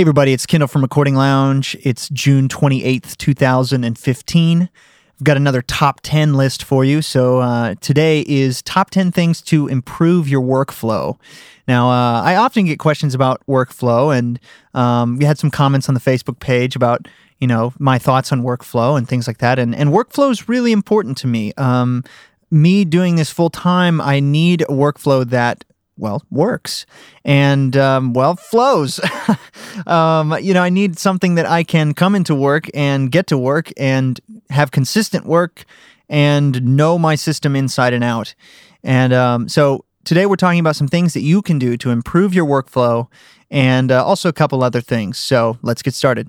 Hey, everybody, it's Kendall from Recording Lounge. It's June 28th, 2015. I've got another top 10 list for you. So uh, today is top 10 things to improve your workflow. Now, uh, I often get questions about workflow, and um, we had some comments on the Facebook page about you know my thoughts on workflow and things like that. And and workflow is really important to me. Um, me doing this full time, I need a workflow that well works. And um, well flows. Um, you know i need something that i can come into work and get to work and have consistent work and know my system inside and out. And um, so today we're talking about some things that you can do to improve your workflow and uh, also a couple other things. So let's get started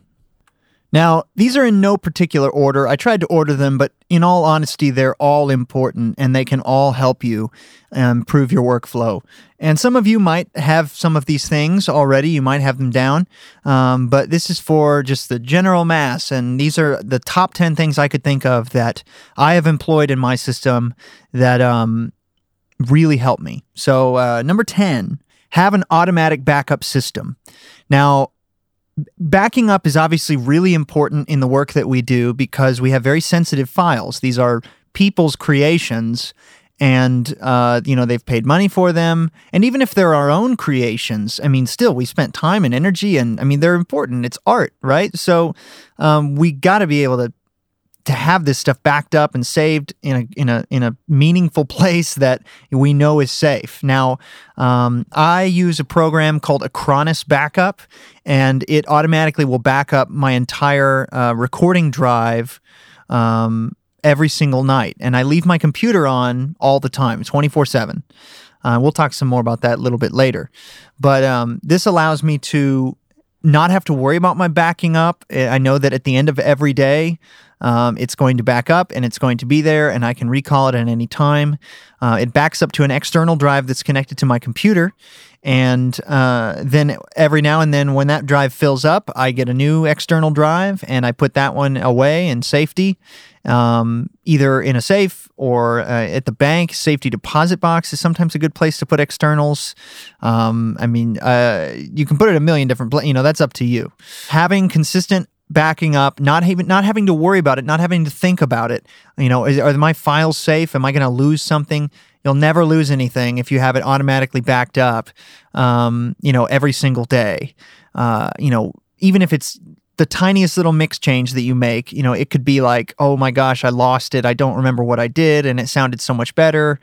now, these are in no particular order. I tried to order them, but in all honesty, they're all important and they can all help you improve your workflow. And some of you might have some of these things already, you might have them down, um, but this is for just the general mass. And these are the top 10 things I could think of that I have employed in my system that um, really help me. So, uh, number 10, have an automatic backup system. Now, backing up is obviously really important in the work that we do because we have very sensitive files. These are people's creations and uh, you know they've paid money for them. And even if they're our own creations i mean still we spent time and energy and i mean they're important. It's art right? So um, we got to be able to to have this stuff backed up and saved in a in a in a meaningful place that we know is safe. Now, um, I use a program called Acronis Backup, and it automatically will back up my entire uh, recording drive. Um, every single night, and I leave my computer on all the time, 24 7. Uh, we'll talk some more about that a little bit later. But um, this allows me to not have to worry about my backing up. I know that at the end of every day, um, it's going to back up and it's going to be there, and I can recall it at any time. Uh, it backs up to an external drive that's connected to my computer. And uh, then every now and then, when that drive fills up, I get a new external drive and I put that one away in safety, um, either in a safe or uh, at the bank. Safety deposit box is sometimes a good place to put externals. Um, I mean, uh, you can put it a million different, places, you know, that's up to you. Having consistent backing up, not having not having to worry about it, not having to think about it. You know, is, are my files safe? Am I going to lose something? You'll never lose anything if you have it automatically backed up. Um, you know, every single day. Uh, you know, even if it's the tiniest little mix change that you make, you know, it could be like, oh my gosh, I lost it. I don't remember what I did, and it sounded so much better.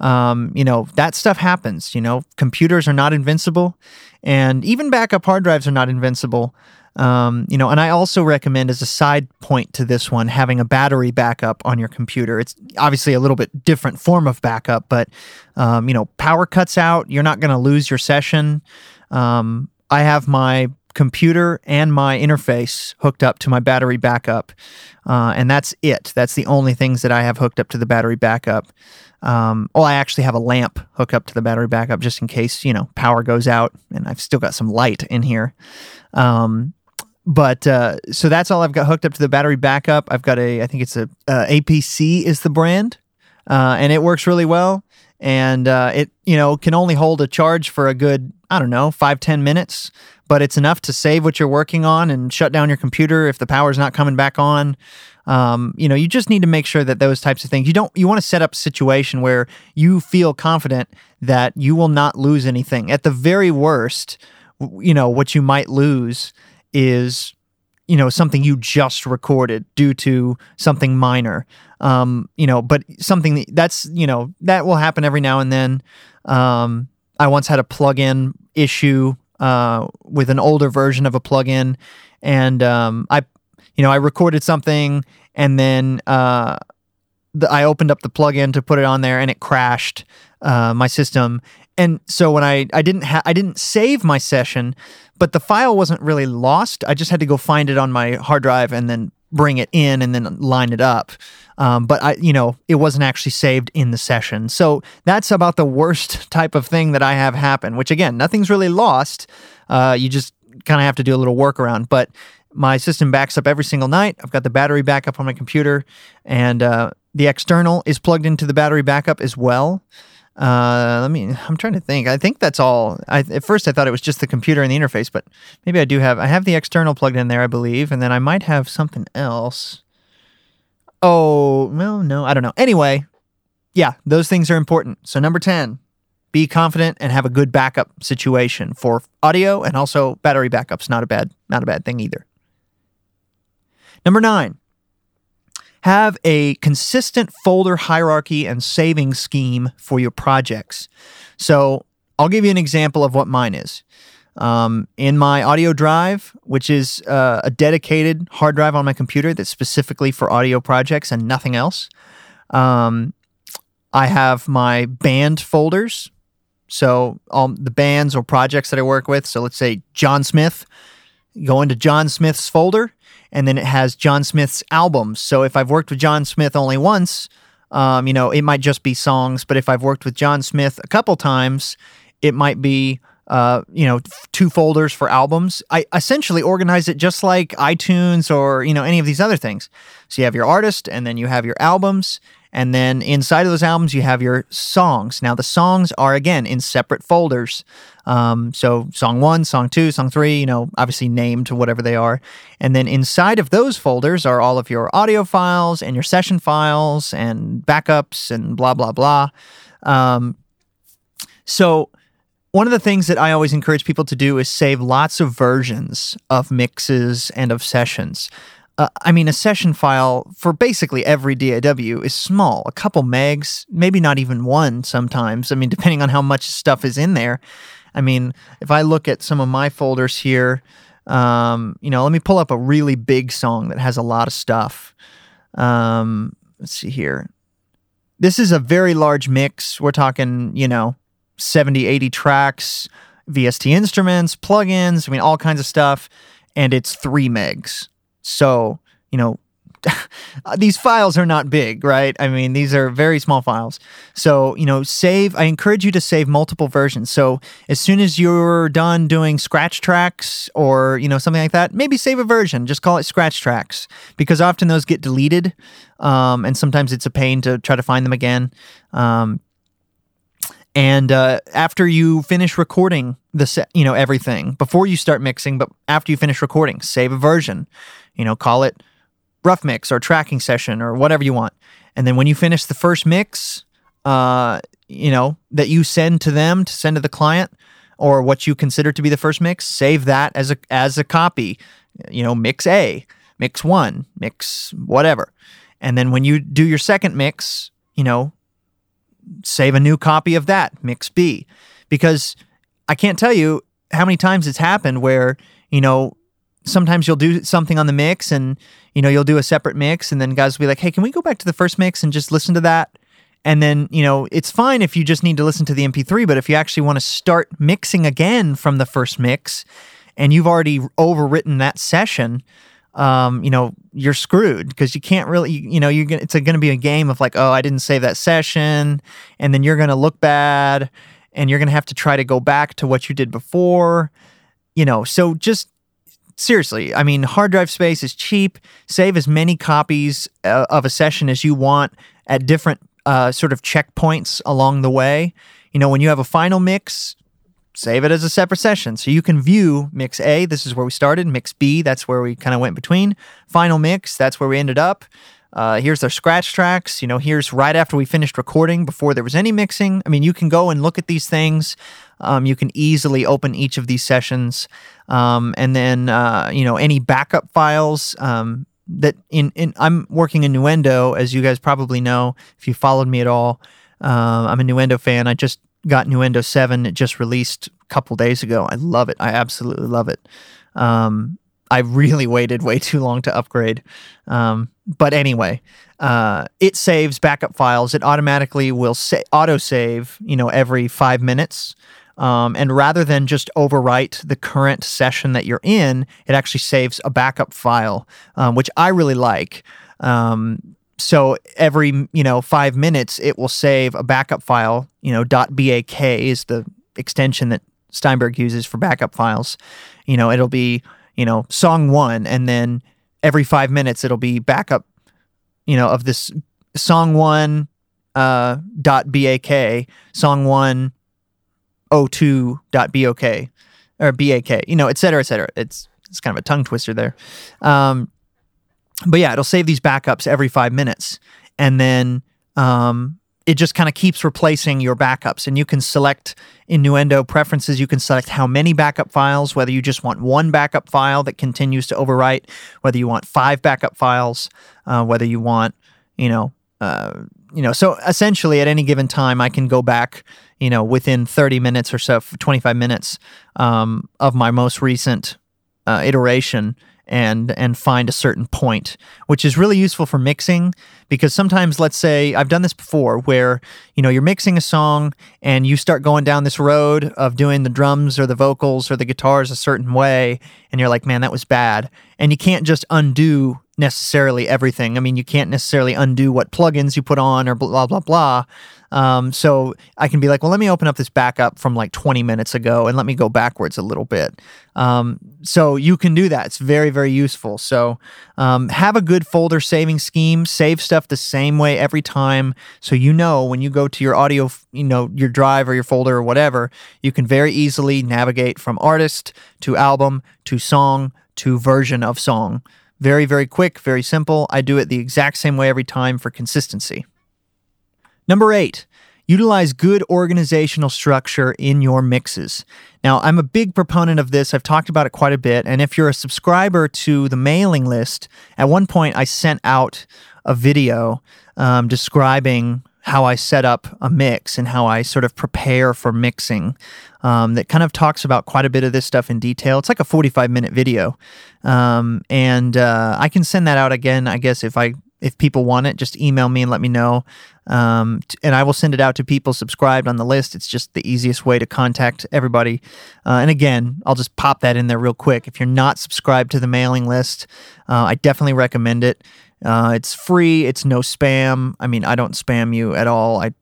Um, you know, that stuff happens. You know, computers are not invincible, and even backup hard drives are not invincible. Um, you know, and I also recommend as a side point to this one having a battery backup on your computer. It's obviously a little bit different form of backup, but um, you know, power cuts out, you're not going to lose your session. Um, I have my computer and my interface hooked up to my battery backup, uh, and that's it. That's the only things that I have hooked up to the battery backup. Um, well, I actually have a lamp hooked up to the battery backup just in case you know power goes out, and I've still got some light in here. Um, but uh, so that's all I've got hooked up to the battery backup. I've got a, I think it's a uh, APC is the brand, uh, and it works really well. And uh, it, you know, can only hold a charge for a good, I don't know, five ten minutes, but it's enough to save what you're working on and shut down your computer if the power's not coming back on. Um, you know, you just need to make sure that those types of things. You don't. You want to set up a situation where you feel confident that you will not lose anything. At the very worst, you know what you might lose is you know something you just recorded due to something minor. Um you know but something that, that's you know that will happen every now and then. Um i once had a plugin issue uh with an older version of a plugin and um i you know i recorded something and then uh the, I opened up the plugin to put it on there and it crashed uh, my system. And so when I I didn't ha- I didn't save my session, but the file wasn't really lost. I just had to go find it on my hard drive and then bring it in and then line it up. Um, but I, you know, it wasn't actually saved in the session. So that's about the worst type of thing that I have happen. Which again, nothing's really lost. Uh, you just kind of have to do a little workaround. But my system backs up every single night. I've got the battery backup on my computer, and uh, the external is plugged into the battery backup as well. Uh, let me. I'm trying to think. I think that's all. I, at first, I thought it was just the computer and the interface, but maybe I do have. I have the external plugged in there, I believe, and then I might have something else. Oh well, no, I don't know. Anyway, yeah, those things are important. So number ten, be confident and have a good backup situation for audio and also battery backups. Not a bad, not a bad thing either. Number nine, have a consistent folder hierarchy and saving scheme for your projects. So I'll give you an example of what mine is. Um, in my audio drive, which is uh, a dedicated hard drive on my computer that's specifically for audio projects and nothing else, um, I have my band folders. So all the bands or projects that I work with. So let's say John Smith, go into John Smith's folder and then it has John Smith's albums. So if I've worked with John Smith only once, um, you know, it might just be songs. But if I've worked with John Smith a couple times, it might be, uh, you know, two folders for albums. I essentially organize it just like iTunes or, you know, any of these other things. So you have your artist and then you have your albums. And then inside of those albums, you have your songs. Now, the songs are again in separate folders. Um, so, song one, song two, song three, you know, obviously named to whatever they are. And then inside of those folders are all of your audio files and your session files and backups and blah, blah, blah. Um, so, one of the things that I always encourage people to do is save lots of versions of mixes and of sessions. Uh, I mean, a session file for basically every DAW is small, a couple megs, maybe not even one sometimes. I mean, depending on how much stuff is in there. I mean, if I look at some of my folders here, um, you know, let me pull up a really big song that has a lot of stuff. Um, let's see here. This is a very large mix. We're talking, you know, 70, 80 tracks, VST instruments, plugins, I mean, all kinds of stuff. And it's three megs. So, you know, these files are not big, right? I mean, these are very small files. So, you know, save, I encourage you to save multiple versions. So, as soon as you're done doing scratch tracks or, you know, something like that, maybe save a version, just call it scratch tracks because often those get deleted. Um, and sometimes it's a pain to try to find them again. Um, and uh, after you finish recording the set, you know everything before you start mixing, but after you finish recording, save a version. You know, call it rough mix or tracking session or whatever you want. And then when you finish the first mix, uh, you know that you send to them to send to the client or what you consider to be the first mix, save that as a as a copy. You know, mix A, mix one, mix whatever. And then when you do your second mix, you know, save a new copy of that, mix B. Because I can't tell you how many times it's happened where, you know, sometimes you'll do something on the mix and, you know, you'll do a separate mix and then guys will be like, hey, can we go back to the first mix and just listen to that? And then, you know, it's fine if you just need to listen to the MP3, but if you actually want to start mixing again from the first mix and you've already overwritten that session, um, you know, you're screwed because you can't really, you know, you're gonna, it's going to be a game of like, oh, I didn't save that session, and then you're going to look bad, and you're going to have to try to go back to what you did before, you know. So just seriously, I mean, hard drive space is cheap. Save as many copies uh, of a session as you want at different uh, sort of checkpoints along the way. You know, when you have a final mix, save it as a separate session. So you can view mix A, this is where we started. Mix B, that's where we kind of went between. Final mix, that's where we ended up. Uh, here's our scratch tracks. You know, here's right after we finished recording before there was any mixing. I mean, you can go and look at these things. Um, you can easily open each of these sessions. Um, and then, uh, you know, any backup files. Um, that in, in I'm working in Nuendo, as you guys probably know if you followed me at all. Uh, I'm a Nuendo fan. I just got Nuendo 7. It just released a couple days ago. I love it. I absolutely love it. Um, I really waited way too long to upgrade. Um, but anyway, uh, it saves backup files. It automatically will sa- auto save, you know, every five minutes. Um, and rather than just overwrite the current session that you're in, it actually saves a backup file, um, which I really like. Um, so every you know five minutes it will save a backup file you know bak is the extension that steinberg uses for backup files you know it'll be you know song one and then every five minutes it'll be backup you know of this song one uh, bak, song one, o2 dot bok or bak, you know, et cetera, et cetera. It's it's kind of a tongue twister there. Um, but yeah, it'll save these backups every five minutes, and then um, it just kind of keeps replacing your backups. And you can select in Nuendo preferences, you can select how many backup files, whether you just want one backup file that continues to overwrite, whether you want five backup files, uh, whether you want, you know, uh, you know, so essentially at any given time, I can go back, you know, within 30 minutes or so, 25 minutes um, of my most recent uh, iteration and and find a certain point, which is really useful for mixing because sometimes let's say I've done this before where you know you're mixing a song and you start going down this road of doing the drums or the vocals or the guitars a certain way and you're like man that was bad. And you can't just undo necessarily everything. I mean, you can't necessarily undo what plugins you put on or blah blah blah. Um, so I can be like, well, let me open up this backup from like 20 minutes ago and let me go backwards a little bit. Um, so you can do that. It's very very useful. So um, have a good folder saving scheme. Save stuff the same way every time, so you know when you go to your audio, you know your drive or your folder or whatever, you can very easily navigate from artist to album to song to version of song. Very, very quick, very simple. I do it the exact same way every time for consistency. Number eight, utilize good organizational structure in your mixes. Now, I'm a big proponent of this. I've talked about it quite a bit. And if you're a subscriber to the mailing list, at one point I sent out a video um, describing how I set up a mix and how I sort of prepare for mixing. Um, that kind of talks about quite a bit of this stuff in detail. It's like a 45 minute video, um, and uh, I can send that out again. I guess if I if people want it, just email me and let me know, um, t- and I will send it out to people subscribed on the list. It's just the easiest way to contact everybody. Uh, and again, I'll just pop that in there real quick. If you're not subscribed to the mailing list, uh, I definitely recommend it. Uh, it's free. It's no spam. I mean, I don't spam you at all. I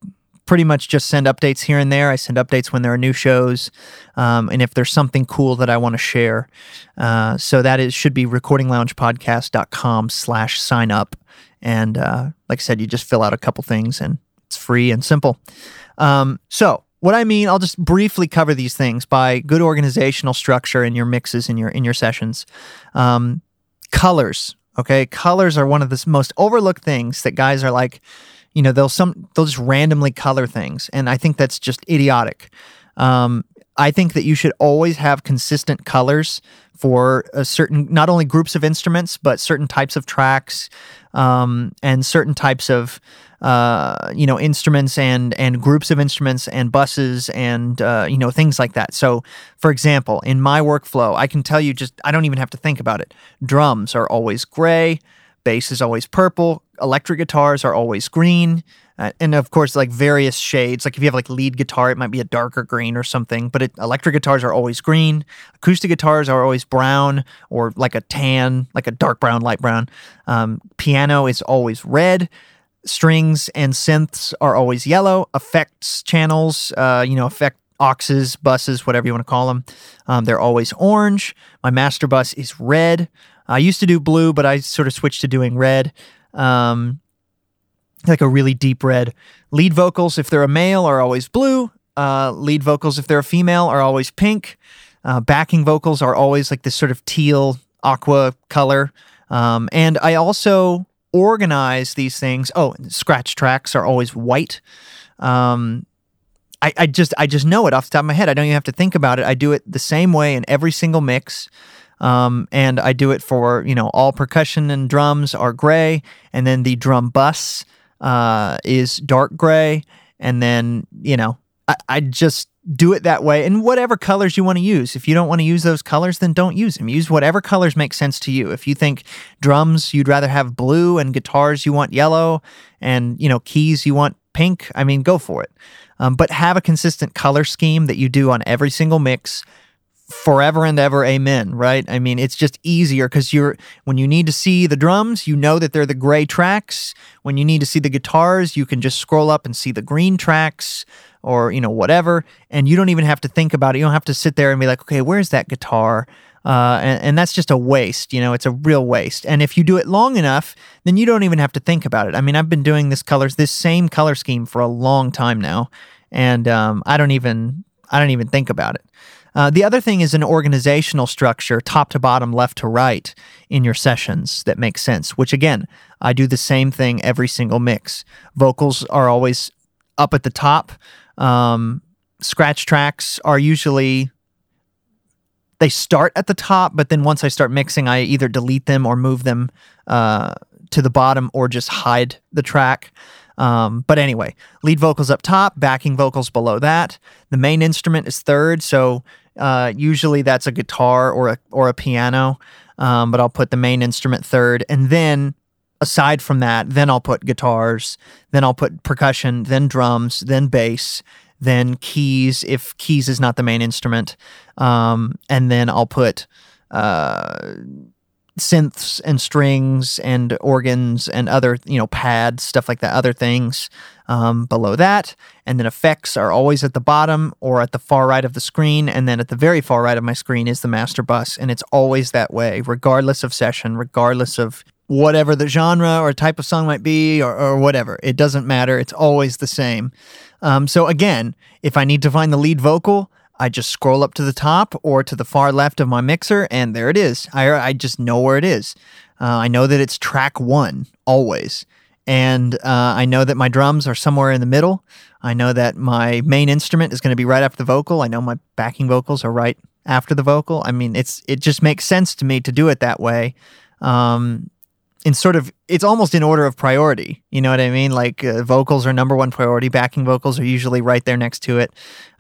pretty much just send updates here and there. I send updates when there are new shows, um, and if there's something cool that I want to share. Uh, so that is should be recordingloungepodcast.com slash sign up. And uh, like I said, you just fill out a couple things, and it's free and simple. Um, so what I mean, I'll just briefly cover these things by good organizational structure in your mixes in your in your sessions. Um, colors Okay, colors are one of the most overlooked things that guys are like, you know, they'll some they'll just randomly color things, and I think that's just idiotic. Um, I think that you should always have consistent colors for a certain not only groups of instruments but certain types of tracks um, and certain types of uh, you know instruments and and groups of instruments and buses and uh, you know things like that. So, for example, in my workflow, I can tell you just I don't even have to think about it. Drums are always gray, bass is always purple, electric guitars are always green. Uh, and of course, like various shades. Like if you have like lead guitar, it might be a darker green or something. But it, electric guitars are always green. Acoustic guitars are always brown or like a tan, like a dark brown, light brown. Um, piano is always red strings and synths are always yellow. Effects channels, uh, you know, effect auxes, buses, whatever you want to call them, um, they're always orange. My master bus is red. I used to do blue, but I sort of switched to doing red. Um, like a really deep red. Lead vocals, if they're a male, are always blue. Uh, lead vocals, if they're a female, are always pink. Uh, backing vocals are always like this sort of teal aqua color. Um, and I also organize these things. Oh, scratch tracks are always white. Um, I, I just I just know it off the top of my head. I don't even have to think about it. I do it the same way in every single mix. Um, and I do it for you know all percussion and drums are gray, and then the drum bus uh, is dark gray, and then you know I, I just do it that way and whatever colors you want to use. If you don't want to use those colors, then don't use them. Use whatever colors make sense to you. If you think drums you'd rather have blue and guitars you want yellow and you know keys you want pink, I mean go for it. Um, but have a consistent color scheme that you do on every single mix forever and ever amen right i mean it's just easier because you're when you need to see the drums you know that they're the gray tracks when you need to see the guitars you can just scroll up and see the green tracks or you know whatever and you don't even have to think about it you don't have to sit there and be like okay where's that guitar Uh, and, and that's just a waste. You know, it's a real waste. And if you do it long enough, then you don't even have to think about it. I mean, I've been doing this colors, this same color scheme for a long time now, and um, I don't even I don't even think about it. Uh, the other thing is an organizational structure, top to bottom, left to right, in your sessions that makes sense. Which again, I do the same thing every single mix. Vocals are always up at the top. Um, scratch tracks are usually they start at the top, but then once I start mixing, I either delete them or move them uh, to the bottom or just hide the track. Um, but anyway, lead vocals up top, backing vocals below that. The main instrument is third, so uh, usually that's a guitar or a or a piano. Um, but I'll put the main instrument third, and then aside from that, then I'll put guitars, then I'll put percussion, then drums, then bass, then keys if keys is not the main instrument, um, and then I'll put uh, synths and strings and organs and other you know pads stuff like that other things um, below that. And then effects are always at the bottom or at the far right of the screen. And then at the very far right of my screen is the master bus. And it's always that way regardless of session regardless of whatever the genre or type of song might be or, or whatever. It doesn't matter. It's always the same. Um, so again if i need to find the lead vocal I just scroll up to the top or to the far left of my mixer, and there it is. I, I just know where it is. Uh, I know that it's track one always. And uh, I know that my drums are somewhere in the middle. I know that my main instrument is going to be right after the vocal. I know my backing vocals are right after the vocal. I mean, it's it just makes sense to me to do it that way. Um, in sort of it's almost in order of priority you know what i mean? Like uh, vocals are number one priority. Backing vocals are usually right there next to it.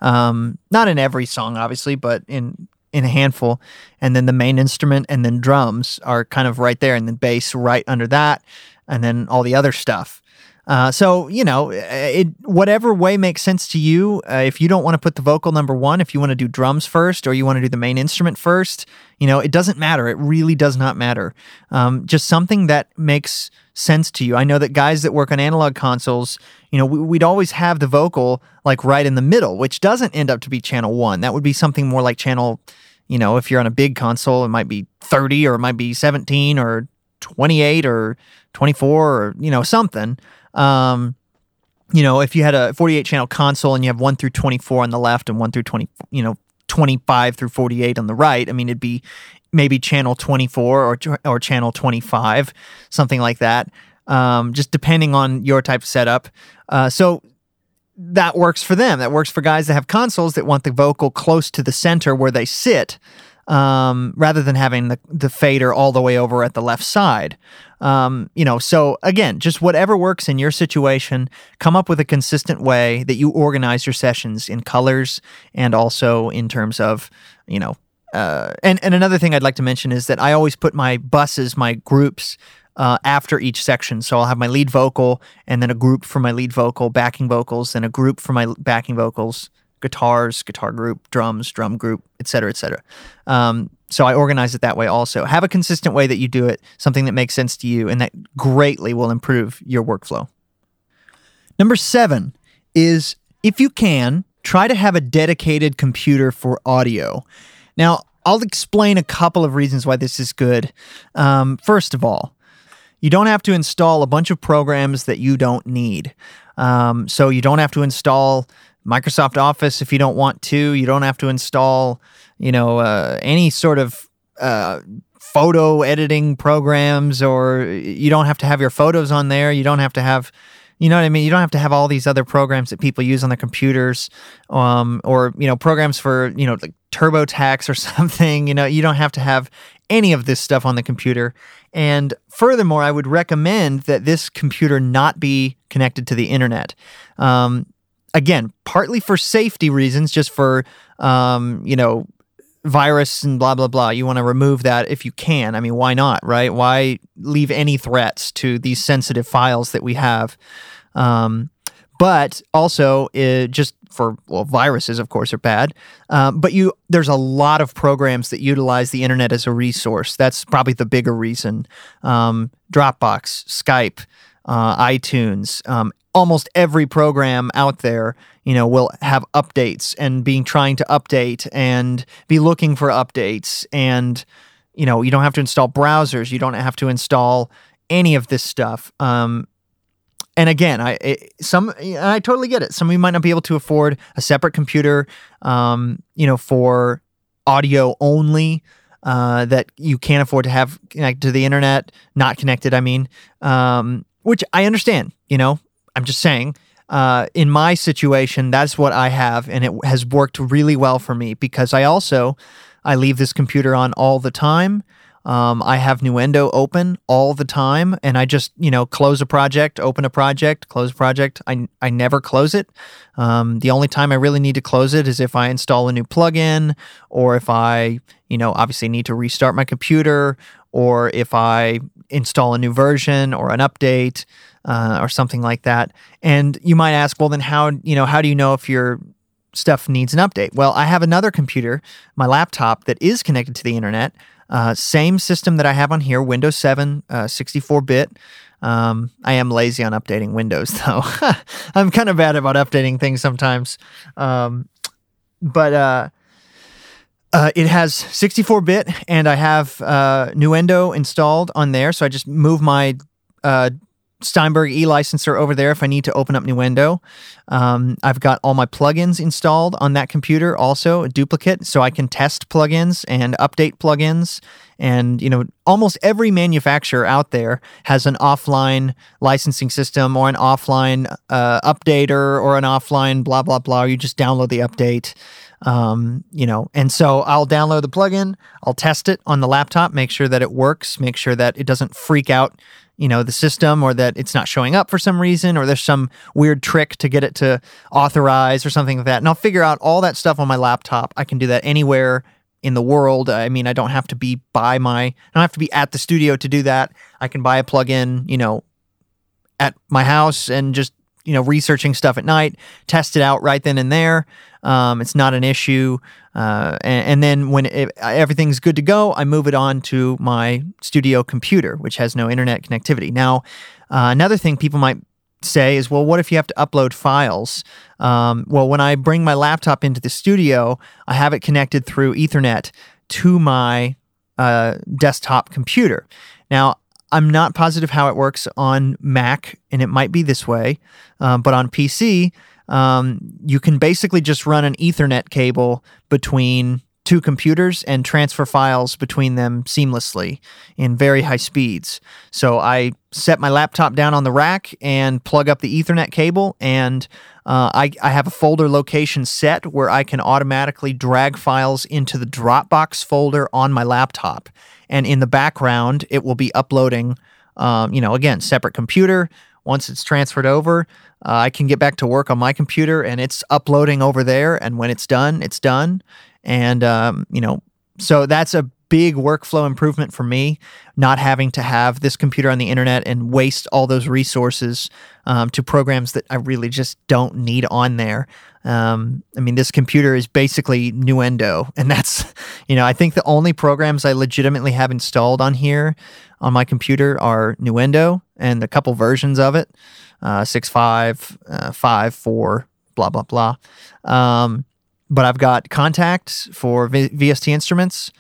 Um, not in every song obviously but in in a handful. And then the main instrument and then drums are kind of right there. And then bass right under that. And then all the other stuff uh, so you know, it whatever way makes sense to you. Uh, if you don't want to put the vocal number one, if you want to do drums first, or you want to do the main instrument first, you know, it doesn't matter. It really does not matter. Um, just something that makes sense to you. I know that guys that work on analog consoles, you know, we, would always have the vocal like right in the middle, which doesn't end up to be channel one. That would be something more like channel. You know, if you're on a big console, it might be 30 or it might be 17 or 28 or 24 or you know something um, you know, if you had a 48 channel console and you have one through 24 on the left and one through 20, you know, 25 through 48 on the right, I mean, it'd be maybe channel 24 or or channel 25, something like that. Um, just depending on your type of setup. Uh, so that works for them. That works for guys that have consoles that want the vocal close to the center where they sit um, rather than having the, the fader all the way over at the left side. Um, you know, so again, just whatever works in your situation, come up with a consistent way that you organize your sessions in colors and also in terms of, you know, uh, and, and another thing I'd like to mention is that I always put my buses, my groups, uh, after each section. So I'll have my lead vocal and then a group for my lead vocal, backing vocals, then a group for my backing vocals, guitars, guitar group, drums, drum group, etc., etc. Um, so I organize it that way also. Have a consistent way that you do it, something that makes sense to you, and that greatly will improve your workflow. Number seven is if you can, try to have a dedicated computer for audio. Now, I'll explain a couple of reasons why this is good. Um, first of all, you don't have to install a bunch of programs that you don't need. Um, so you don't have to install Microsoft Office if you don't want to. You don't have to install, you know, uh, any sort of uh, photo editing programs, or you don't have to have your photos on there. You don't have to have, you know what I mean. You don't have to have all these other programs that people use on their computers, um, or you know, programs for you know like TurboTax or something. You know, you don't have to have any of this stuff on the computer. And furthermore, I would recommend that this computer not be connected to the internet. Um, again, partly for safety reasons, just for um, you know, virus and blah blah blah. You want to remove that if you can. I mean, why not, right? Why leave any threats to these sensitive files that we have? Um, but also, uh, just for well, viruses, of course, are bad. Uh, but you, there's a lot of programs that utilize the internet as a resource. That's probably the bigger reason. Um, Dropbox, Skype, uh, iTunes, um, almost every program out there, you know, will have updates and being trying to update and be looking for updates. And, you know, you don't have to install browsers, you don't have to install any of this stuff. Um, and again, I it, some I totally get it. Some of you might not be able to afford a separate computer, um, you know, for audio only. Uh, that you can't afford to have connected to the internet, not connected. I mean, um, which I understand. You know, I'm just saying. Uh, in my situation, that's what I have, and it has worked really well for me because I also I leave this computer on all the time. Um, I have Nuendo open all the time, and I just you know close a project, open a project, close a project. I I never close it. Um, the only time I really need to close it is if I install a new plugin, or if I you know obviously need to restart my computer, or if I install a new version or an update. Uh, or something like that. And you might ask, well, then how you know how do you know if your stuff needs an update? Well, I have another computer, my laptop, that is connected to the internet. Uh, same system that I have on here, Windows 7, 64 uh, bit. Um, I am lazy on updating Windows, though. I'm kind of bad about updating things sometimes. Um, but uh, uh, it has 64 bit, and I have uh, Nuendo installed on there. So I just move my uh, Steinberg e-licenser over there if I need to open up Nuendo. Um, I've got all my plugins installed on that computer, also a duplicate, so I can test plugins and update plugins. And you know, almost every manufacturer out there has an offline licensing system or an offline uh, updater or an offline blah blah blah. You just download the update. Um, you know, and so I'll download the plugin, I'll test it on the laptop, make sure that it works, make sure that it doesn't freak out you know the system or that it's not showing up for some reason or there's some weird trick to get it to authorize or something like that. And i'll figure out all that stuff on my laptop. I can do that anywhere in the world. I mean i don't have to be by my i don't have to be at the studio to do that. I can buy a plugin you know at my house and just you know researching stuff at night test it out right then and there um, it's not an issue. Uh, and, and, then when it, everything's good to go i move it on to my studio computer which has no internet connectivity. Now uh, another thing people might say is well what if you have to upload files? Um, well when i bring my laptop into the studio i have it connected through ethernet to my uh, desktop computer. Now I'm not positive how it works on Mac, and it might be this way, um, but on PC, um, you can basically just run an Ethernet cable between two computers and transfer files between them seamlessly in very high speeds. So I set my laptop down on the rack and plug up the Ethernet cable, and uh, I, I have a folder location set where I can automatically drag files into the Dropbox folder on my laptop. And in the background, it will be uploading, um, you know, again, separate computer. Once it's transferred over, I can get back to work on my computer and it's uploading over there. And when it's done, it's done. And, um, you know, so that's a big workflow improvement for me, not having to have this computer on the internet and waste all those resources um, to programs that I really just don't need on there. Um, I mean, this computer is basically Nuendo, and that's, you know, I think the only programs I legitimately have installed on here on my computer are Nuendo and a couple versions of it, uh, 6.5, uh, 5, 4, blah, blah, blah. Um, but I've got Kontakt for v- VST instruments.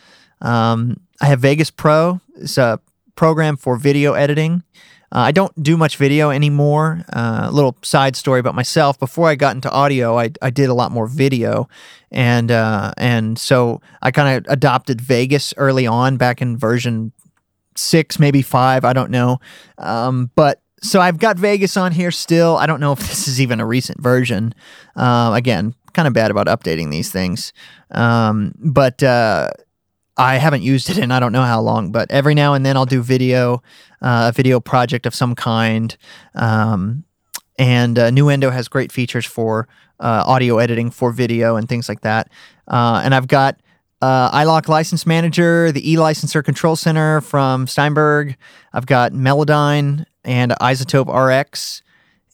Um, I have Vegas Pro. It's a program for video editing. Uh, I don't do much video anymore. Uh, a little side story about myself. Before I got into audio, I, I did a lot more video, and uh, and so I kind of adopted Vegas early on, back in version six, maybe five. I don't know, um, but so I've got Vegas on here still. I don't know if this is even a recent version. Uh, again, kind of bad about updating these things, um, but uh, I haven't used it in I don't know how long, but every now and then I'll do video, uh, a video project of some kind. Um, and uh, Nuendo has great features for uh, audio editing for video and things like that. Uh, and I've got uh, iLok License Manager, the eLicenser Control Center from Steinberg. I've got Melodyne and iZotope RX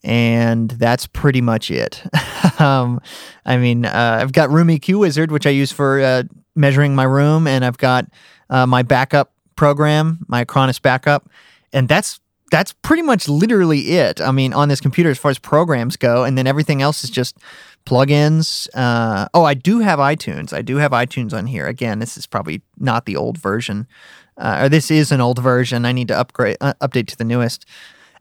and that's pretty much it. um, I mean, uh, I've got Room EQ Wizard, which I use for uh, measuring my room, and I've got uh, my backup program, my Acronis backup, and that's that's pretty much literally it. I mean, on this computer as far as programs go, and then everything else is just plugins. Uh, oh, I do have iTunes. I do have iTunes on here. Again, this is probably not the old version, uh, or this is an old version. I need to upgrade, uh, update to the newest.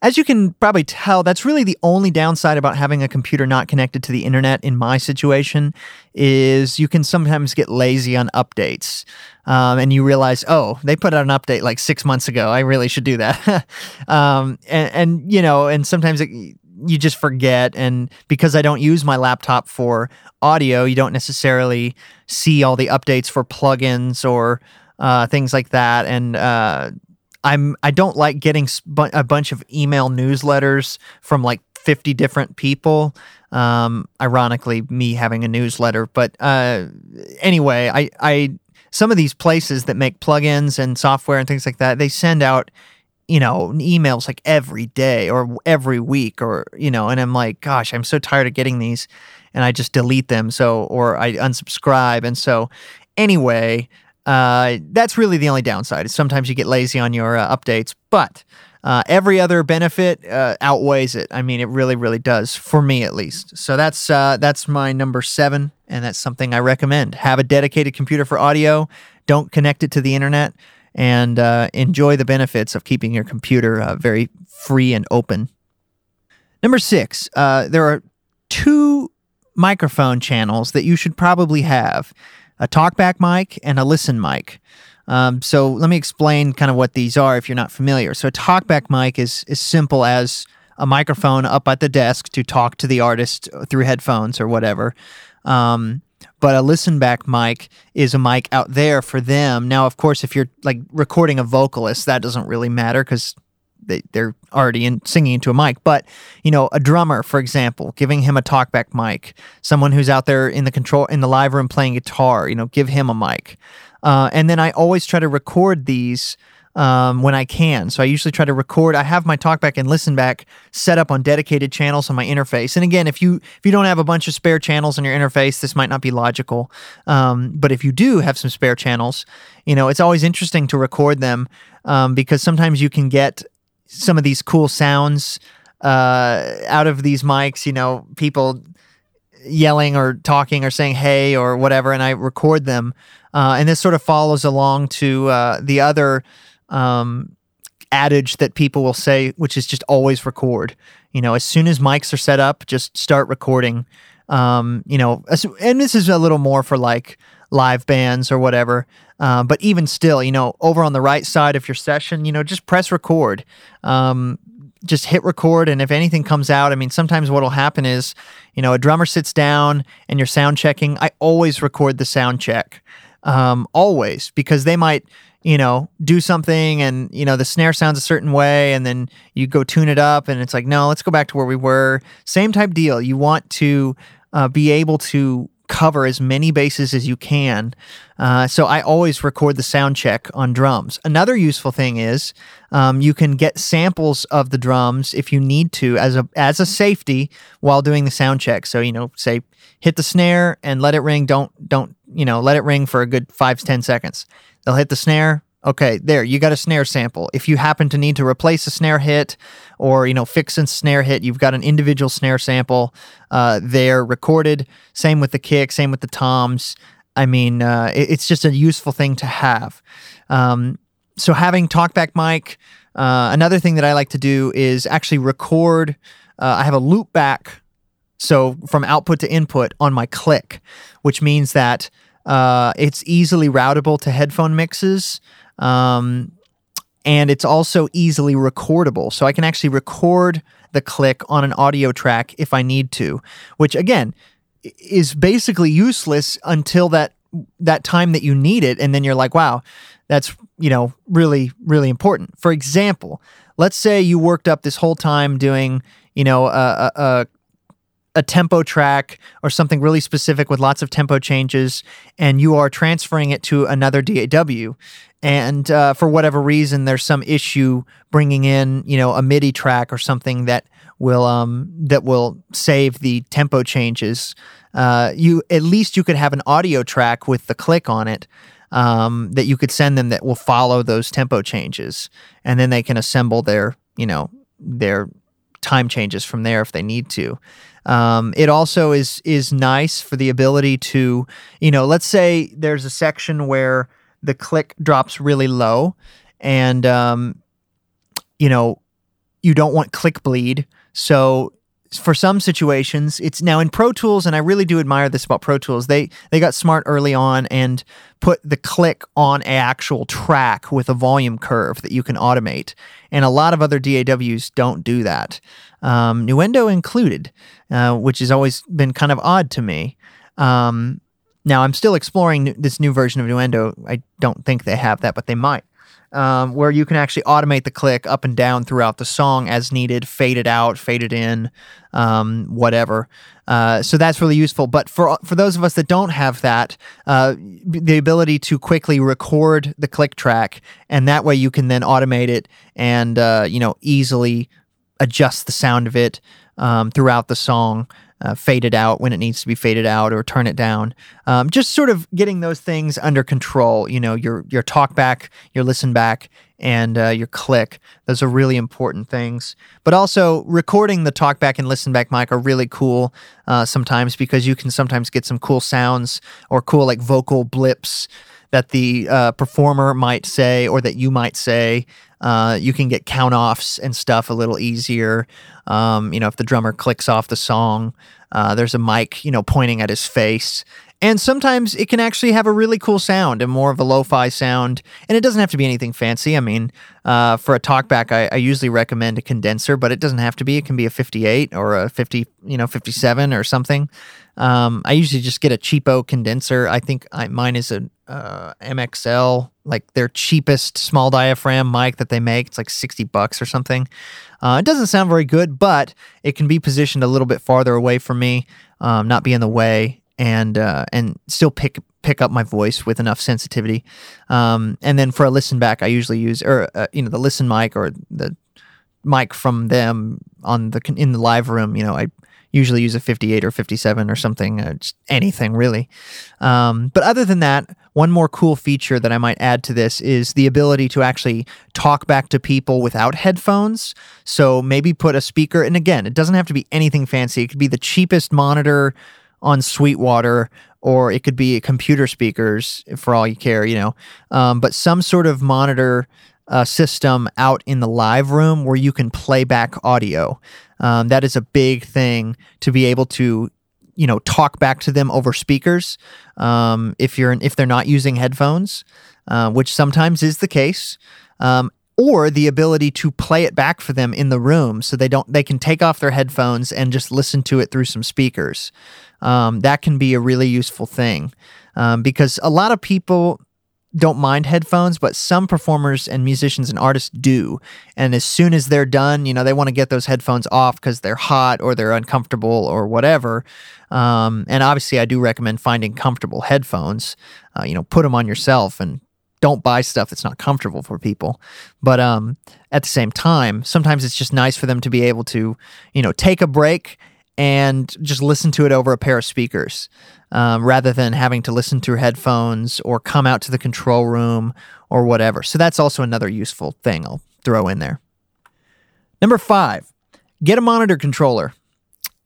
As you can probably tell, that's really the only downside about having a computer not connected to the internet in my situation is you can sometimes get lazy on updates. Um, and you realize, oh, they put out an update like six months ago. I really should do that. um, and, and, you know, and sometimes it, you just forget. And because I don't use my laptop for audio, you don't necessarily see all the updates for plugins or uh, things like that. And uh, I'm I don't like getting a bunch of email newsletters from like 50 different people. Um, ironically, me having a newsletter, but uh, anyway, I I some of these places that make plugins and software and things like that, they send out you know emails like every day or every week or you know, and I'm like, gosh, I'm so tired of getting these, and I just delete them. So or I unsubscribe, and so anyway. Uh, that's really the only downside. Is sometimes you get lazy on your uh, updates, but uh, every other benefit uh, outweighs it. I mean, it really, really does for me at least. So that's uh, that's my number seven, and that's something I recommend. Have a dedicated computer for audio. Don't connect it to the internet, and uh, enjoy the benefits of keeping your computer very free and open. Number six, there are two microphone channels that you should probably have a talkback mic and a listen mic. Um, so let me explain kind of what these are if you're not familiar. So a talkback mic is as simple as a microphone up at the desk to talk to the artist through headphones or whatever. Um, but a listen back mic is a mic out there for them. Now, of course, if you're like recording a vocalist, that doesn't really matter because they, they're already in singing into a mic. But, you know, a drummer, for example, giving him a talkback mic, someone who's out there in the control in the live room playing guitar, you know, give him a mic. Uh, and then I always try to record these um, when I can. So I usually try to record. I have my talkback and listen back set up on dedicated channels on my interface. And again, if you if you don't have a bunch of spare channels on your interface, this might not be logical. Um, but if you do have some spare channels, you know it's always interesting to record them um, because sometimes you can get some of these cool sounds uh, out of these mics. You know, people yelling or talking or saying hey or whatever, and I record them. Uh, and this sort of follows along to uh, the other um, adage that people will say, which is just always record. You know, as soon as mics are set up, just start recording. Um, you know, and this is a little more for like live bands or whatever. Uh, but even still, you know, over on the right side of your session, you know, just press record. Um, just hit record, and if anything comes out, I mean, sometimes what will happen is, you know, a drummer sits down and you're sound checking. I always record the sound check, um, always, because they might, you know, do something and, you know, the snare sounds a certain way, and then you go tune it up, and it's like, no, let's go back to where we were. Same type deal. You want to uh, be able to cover as many bases as you can. Uh, so I always record the sound check on drums. Another useful thing is um, you can get samples of the drums if you need to as a as a safety while doing the sound check. So you know, say hit the snare and let it ring. Don't don't you know let it ring for a good five to ten seconds. They'll hit the snare, Okay, there, you got a snare sample. If you happen to need to replace a snare hit or, you know, fix a snare hit, you've got an individual snare sample uh, there recorded. Same with the kick, same with the toms. I mean, uh, it, it's just a useful thing to have. Um, so having talkback mic, uh, another thing that I like to do is actually record. Uh, I have a loop back, so from output to input on my click, which means that uh, it's easily routable to headphone mixes. Um, and it's also easily recordable. So I can actually record the click on an audio track if I need to, which again is basically useless until that that time that you need it and then you're like, wow, that's, you know, really really important. For example, let's say you worked up this whole time doing, you know, a, a, a tempo track or something really specific with lots of tempo changes, and you are transferring it to another DAW, and uh, for whatever reason, there's some issue bringing in, you know, a MIDI track or something that will um, that will save the tempo changes. Uh, you at least you could have an audio track with the click on it um, that you could send them that will follow those tempo changes, and then they can assemble their you know, their time changes from there if they need to. Um, it also is is nice for the ability to, you know, let's say there's a section where the click drops really low, and um, you know, you don't want click bleed. So for some situations, it's now in Pro Tools, and I really do admire this about Pro Tools. They they got smart early on and put the click on an actual track with a volume curve that you can automate. And a lot of other DAWs don't do that, um, Nuendo included, uh, which has always been kind of odd to me. Um, now I'm still exploring this new version of Nuendo. I don't think they have that, but they might um, where you can actually automate the click up and down throughout the song as needed, fade it out, fade it in, um, whatever. Uh, so that's really useful. But for for those of us that don't have that, uh, the ability to quickly record the click track, and that way you can then automate it and uh, you know easily adjust the sound of it um, throughout the song uh, fade it out when it needs to be faded out or turn it down. Um, just sort of getting those things under control. You know, your your talk back, your listen back, and uh, your click. Those are really important things. But also recording the talk back and listen back mic are really cool uh, sometimes because you can sometimes get some cool sounds or cool like vocal blips that the uh, performer might say or that you might say. Uh, you can get count offs and stuff a little easier. Um, you know, if the drummer clicks off the song, uh, there's a mic, you know, pointing at his face. And sometimes it can actually have a really cool sound and more of a lo-fi sound. And it doesn't have to be anything fancy. I mean, uh, for a talkback, I, I, usually recommend a condenser, but it doesn't have to be. It can be a 58 or a 50, you know, 57 or something. Um, I usually just get a cheapo condenser. I think I, mine is a uh, MXL, like their cheapest small diaphragm mic that they make. It's like 60 bucks or something. Uh, it doesn't sound very good, but it can be positioned a little bit farther away from me, um, not be in the way, and uh, and still pick pick up my voice with enough sensitivity. Um, and then for a listen back, I usually use or uh, you know the listen mic or the mic from them on the in the live room. You know, I usually use a 58 or 57 or something, uh, anything really. Um, but other than that, one more cool feature that I might add to this is the ability to actually talk back to people without headphones. So maybe put a speaker, and again, it doesn't have to be anything fancy. It could be the cheapest monitor on Sweetwater, or it could be computer speakers for all you care, you know. Um, but some sort of monitor uh, system out in the live room where you can play back audio. Um, that is a big thing to be able to you know talk back to them over speakers um, if you're if they're not using headphones, uh, which sometimes is the case. Um, or the ability to play it back for them in the room so they don't they can take off their headphones and just listen to it through some speakers um, that can be a really useful thing um, because a lot of people don't mind headphones, but some performers and musicians and artists do. And as soon as they're done, you know, they want to get those headphones off because they're hot or they're uncomfortable or whatever. Um, and obviously, I do recommend finding comfortable headphones. Uh, you know, put them on yourself and don't buy stuff that's not comfortable for people. But um, at the same time, sometimes it's just nice for them to be able to, you know, take a break and just listen to it over a pair of speakers um, rather than having to listen through headphones or come out to the control room or whatever. So that's also another useful thing I'll throw in there. Number five, get a monitor controller.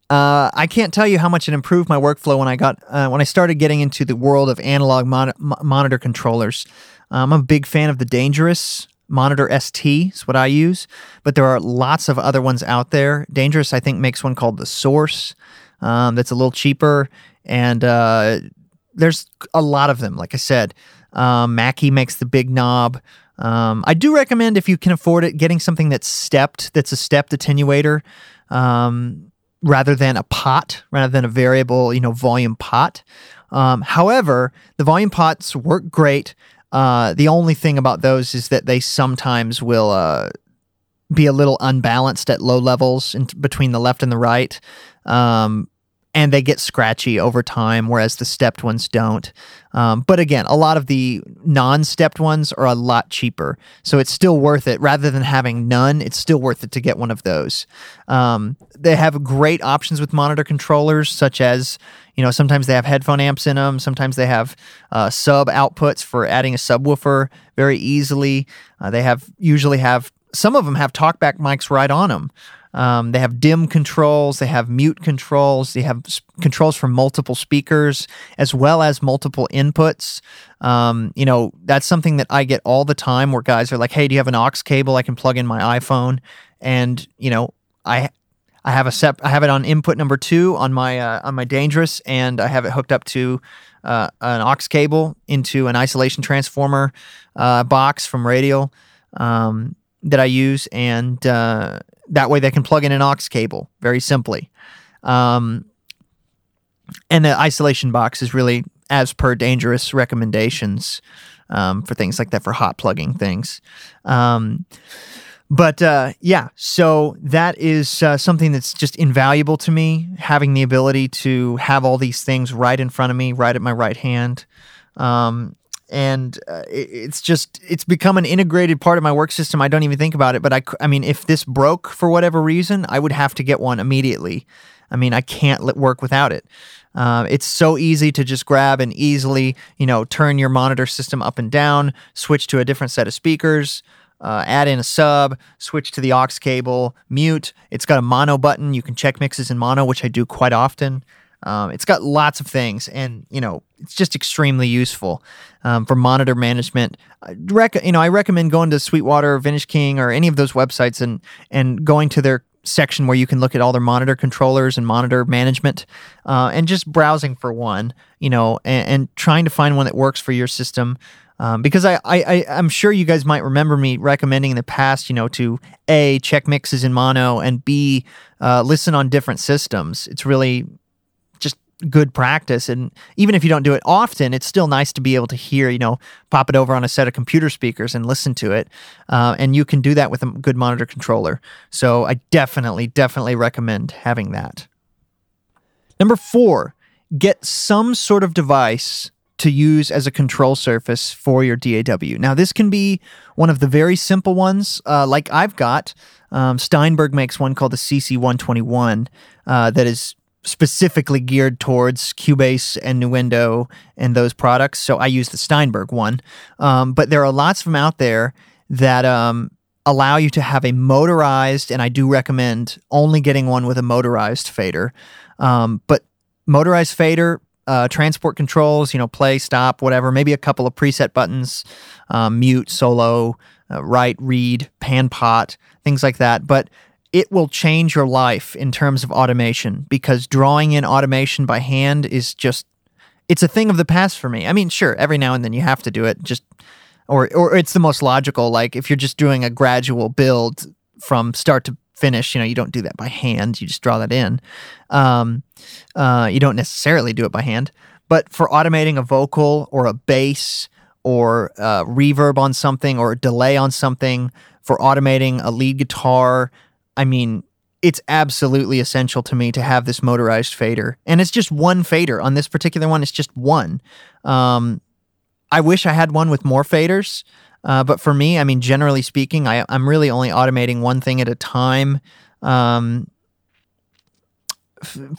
Uh, I can't tell you how much it improved my workflow when I got uh, when I started getting into the world of analog mon- monitor controllers. I'm a big fan of the Dangerous Monitor ST is what I use, but there are lots of other ones out there. Dangerous, I think, makes one called the Source um, that's a little cheaper, and uh, there's a lot of them. Like I said, um, Mackie makes the big knob. Um, I do recommend if you can afford it, getting something that's stepped, that's a stepped attenuator, um, rather than a pot, rather than a variable, you know, volume pot. Um, however, the volume pots work great. Uh, the only thing about those is that they sometimes will uh, be a little unbalanced at low levels in, between the left and the right. Um, and they get scratchy over time, whereas the stepped ones don't. Um, but again, a lot of the non stepped ones are a lot cheaper. So it's still worth it. Rather than having none, it's still worth it to get one of those. Um, they have great options with monitor controllers, such as, you know, sometimes they have headphone amps in them, sometimes they have uh, sub outputs for adding a subwoofer very easily. Uh, they have usually have some of them have talkback mics right on them. Um, they have dim controls, they have mute controls, they have s- controls for multiple speakers as well as multiple inputs. Um, you know, that's something that I get all the time where guys are like, "Hey, do you have an aux cable I can plug in my iPhone?" And you know, I I have a sep- I have it on input number two on my uh, on my Dangerous, and I have it hooked up to uh, an aux cable into an isolation transformer uh, box from Radial um, that I use, and uh, that way they can plug in an aux cable very simply. Um, and the isolation box is really as per dangerous recommendations um, for things like that for hot plugging things. Um, but uh, yeah, so that is uh, something that's just invaluable to me. Having the ability to have all these things right in front of me, right at my right hand, um, and uh, it, it's just it's become an integrated part of my work system. I don't even think about it. But i i mean, if this broke for whatever reason, I would have to get one immediately. I mean, I can't let work without it. Uh, it's so easy to just grab and easily, you know, turn your monitor system up and down, switch to a different set of speakers, uh, add in a sub, switch to the aux cable, mute. It's got a mono button. You can check mixes in mono, which I do quite often. Um, it's got lots of things, and you know, it's just extremely useful um, for monitor management. I rec- you know, I recommend going to Sweetwater, or Vintage King, or any of those websites, and and going to their section where you can look at all their monitor controllers and monitor management, uh, and just browsing for one, you know, and, and trying to find one that works for your system. Um, because I, I, I, I'm sure you guys might remember me recommending in the past, you know, to A, check mixes in mono, and B, uh, listen on different systems. It's really good practice. And even if you don't do it often, it's still nice to be able to hear, you know, pop it over on a set of computer speakers and listen to it. Uh, and you can do that with a good monitor controller. So I definitely, definitely recommend having that. Number four, get some sort of device to use as a control surface for your DAW. Now, this can be one of the very simple ones, uh, like I've got. Um, Steinberg makes one called the CC121 uh, that is specifically geared towards Cubase and Nuendo and those products. So I use the Steinberg one. Um, but there are lots of them out there that um, allow you to have a motorized, and I do recommend only getting one with a motorized fader. Um, but motorized fader, uh, transport controls, you know, play, stop, whatever, maybe a couple of preset buttons, um, mute, solo, uh, write, read, pan pot, things like that. But it will change your life in terms of automation because drawing in automation by hand is just it's a thing of the past for me. I mean, sure, every now and then you have to do it just or or it's the most logical like if you're just doing a gradual build from start to finish, you know, you don't do that by hand, you just draw that in. Um, uh, you don't necessarily do it by hand, but for automating a vocal or a bass or uh, reverb on something or a delay on something, for automating a lead guitar, I mean, it's absolutely essential to me to have this motorized fader. And it's just one fader. On this particular one, it's just one. Um, I wish I had one with more faders. Uh, but for me, I mean, generally speaking, I, I'm really only automating one thing at a time. Um,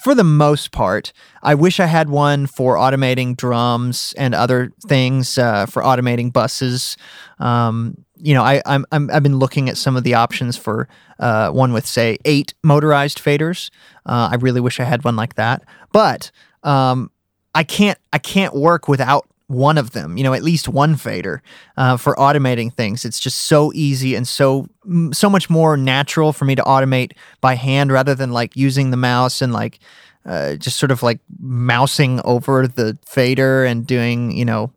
for the most part, I wish I had one for automating drums and other things, uh, for automating buses. Um, you know, I, I'm, I'm I've been looking at some of the options for uh, one with say eight motorized faders. Uh, I really wish I had one like that, but um, I can't I can't work without one of them. You know, at least one fader uh, for automating things. It's just so easy and so so much more natural for me to automate by hand rather than like using the mouse and like uh, just sort of like mousing over the fader and doing you know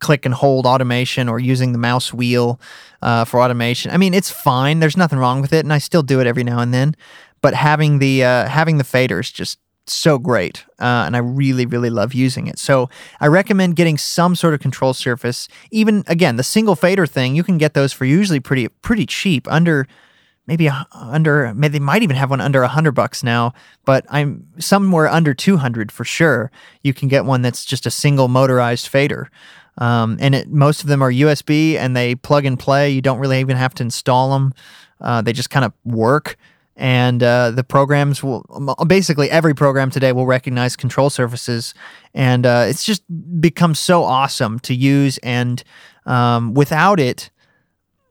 click and hold automation or using the mouse wheel uh, for automation. I mean, it's fine. There's nothing wrong with it, and I still do it every now and then. But having the uh, having the faders just so great, uh, and I really really love using it. So I recommend getting some sort of control surface. Even again, the single fader thing, you can get those for usually pretty pretty cheap, under maybe under maybe they might even have one under a hundred bucks now but i'm somewhere under 200 for sure you can get one that's just a single motorized fader um, and it, most of them are usb and they plug and play you don't really even have to install them uh, they just kind of work and uh, the programs will basically every program today will recognize control surfaces and uh, it's just become so awesome to use and um, without it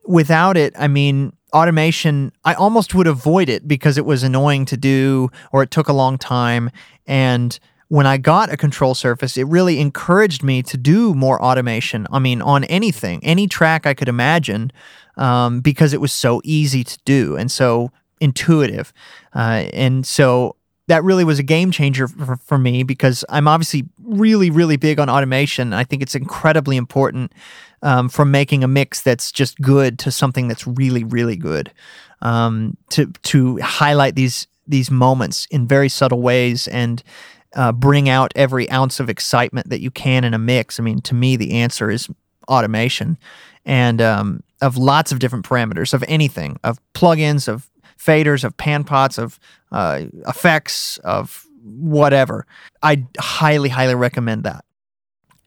without it, I mean, automation, I almost would avoid it because it was annoying to do or it took a long time. And when I got a control surface, it really encouraged me to do more automation. I mean, on anything, any track I could imagine, um, because it was so easy to do and so intuitive. Uh, and so that really was a game changer for, for, me because I'm obviously really, really big on automation. I think it's incredibly important um, from making a mix that's just good to something that's really, really good. Um, to to highlight these these moments in very subtle ways and uh, bring out every ounce of excitement that you can in a mix. I mean, to me, the answer is automation, and um, of lots of different parameters of anything, of plugins, of faders, of pan pots, of uh, effects, of whatever. I highly, highly recommend that.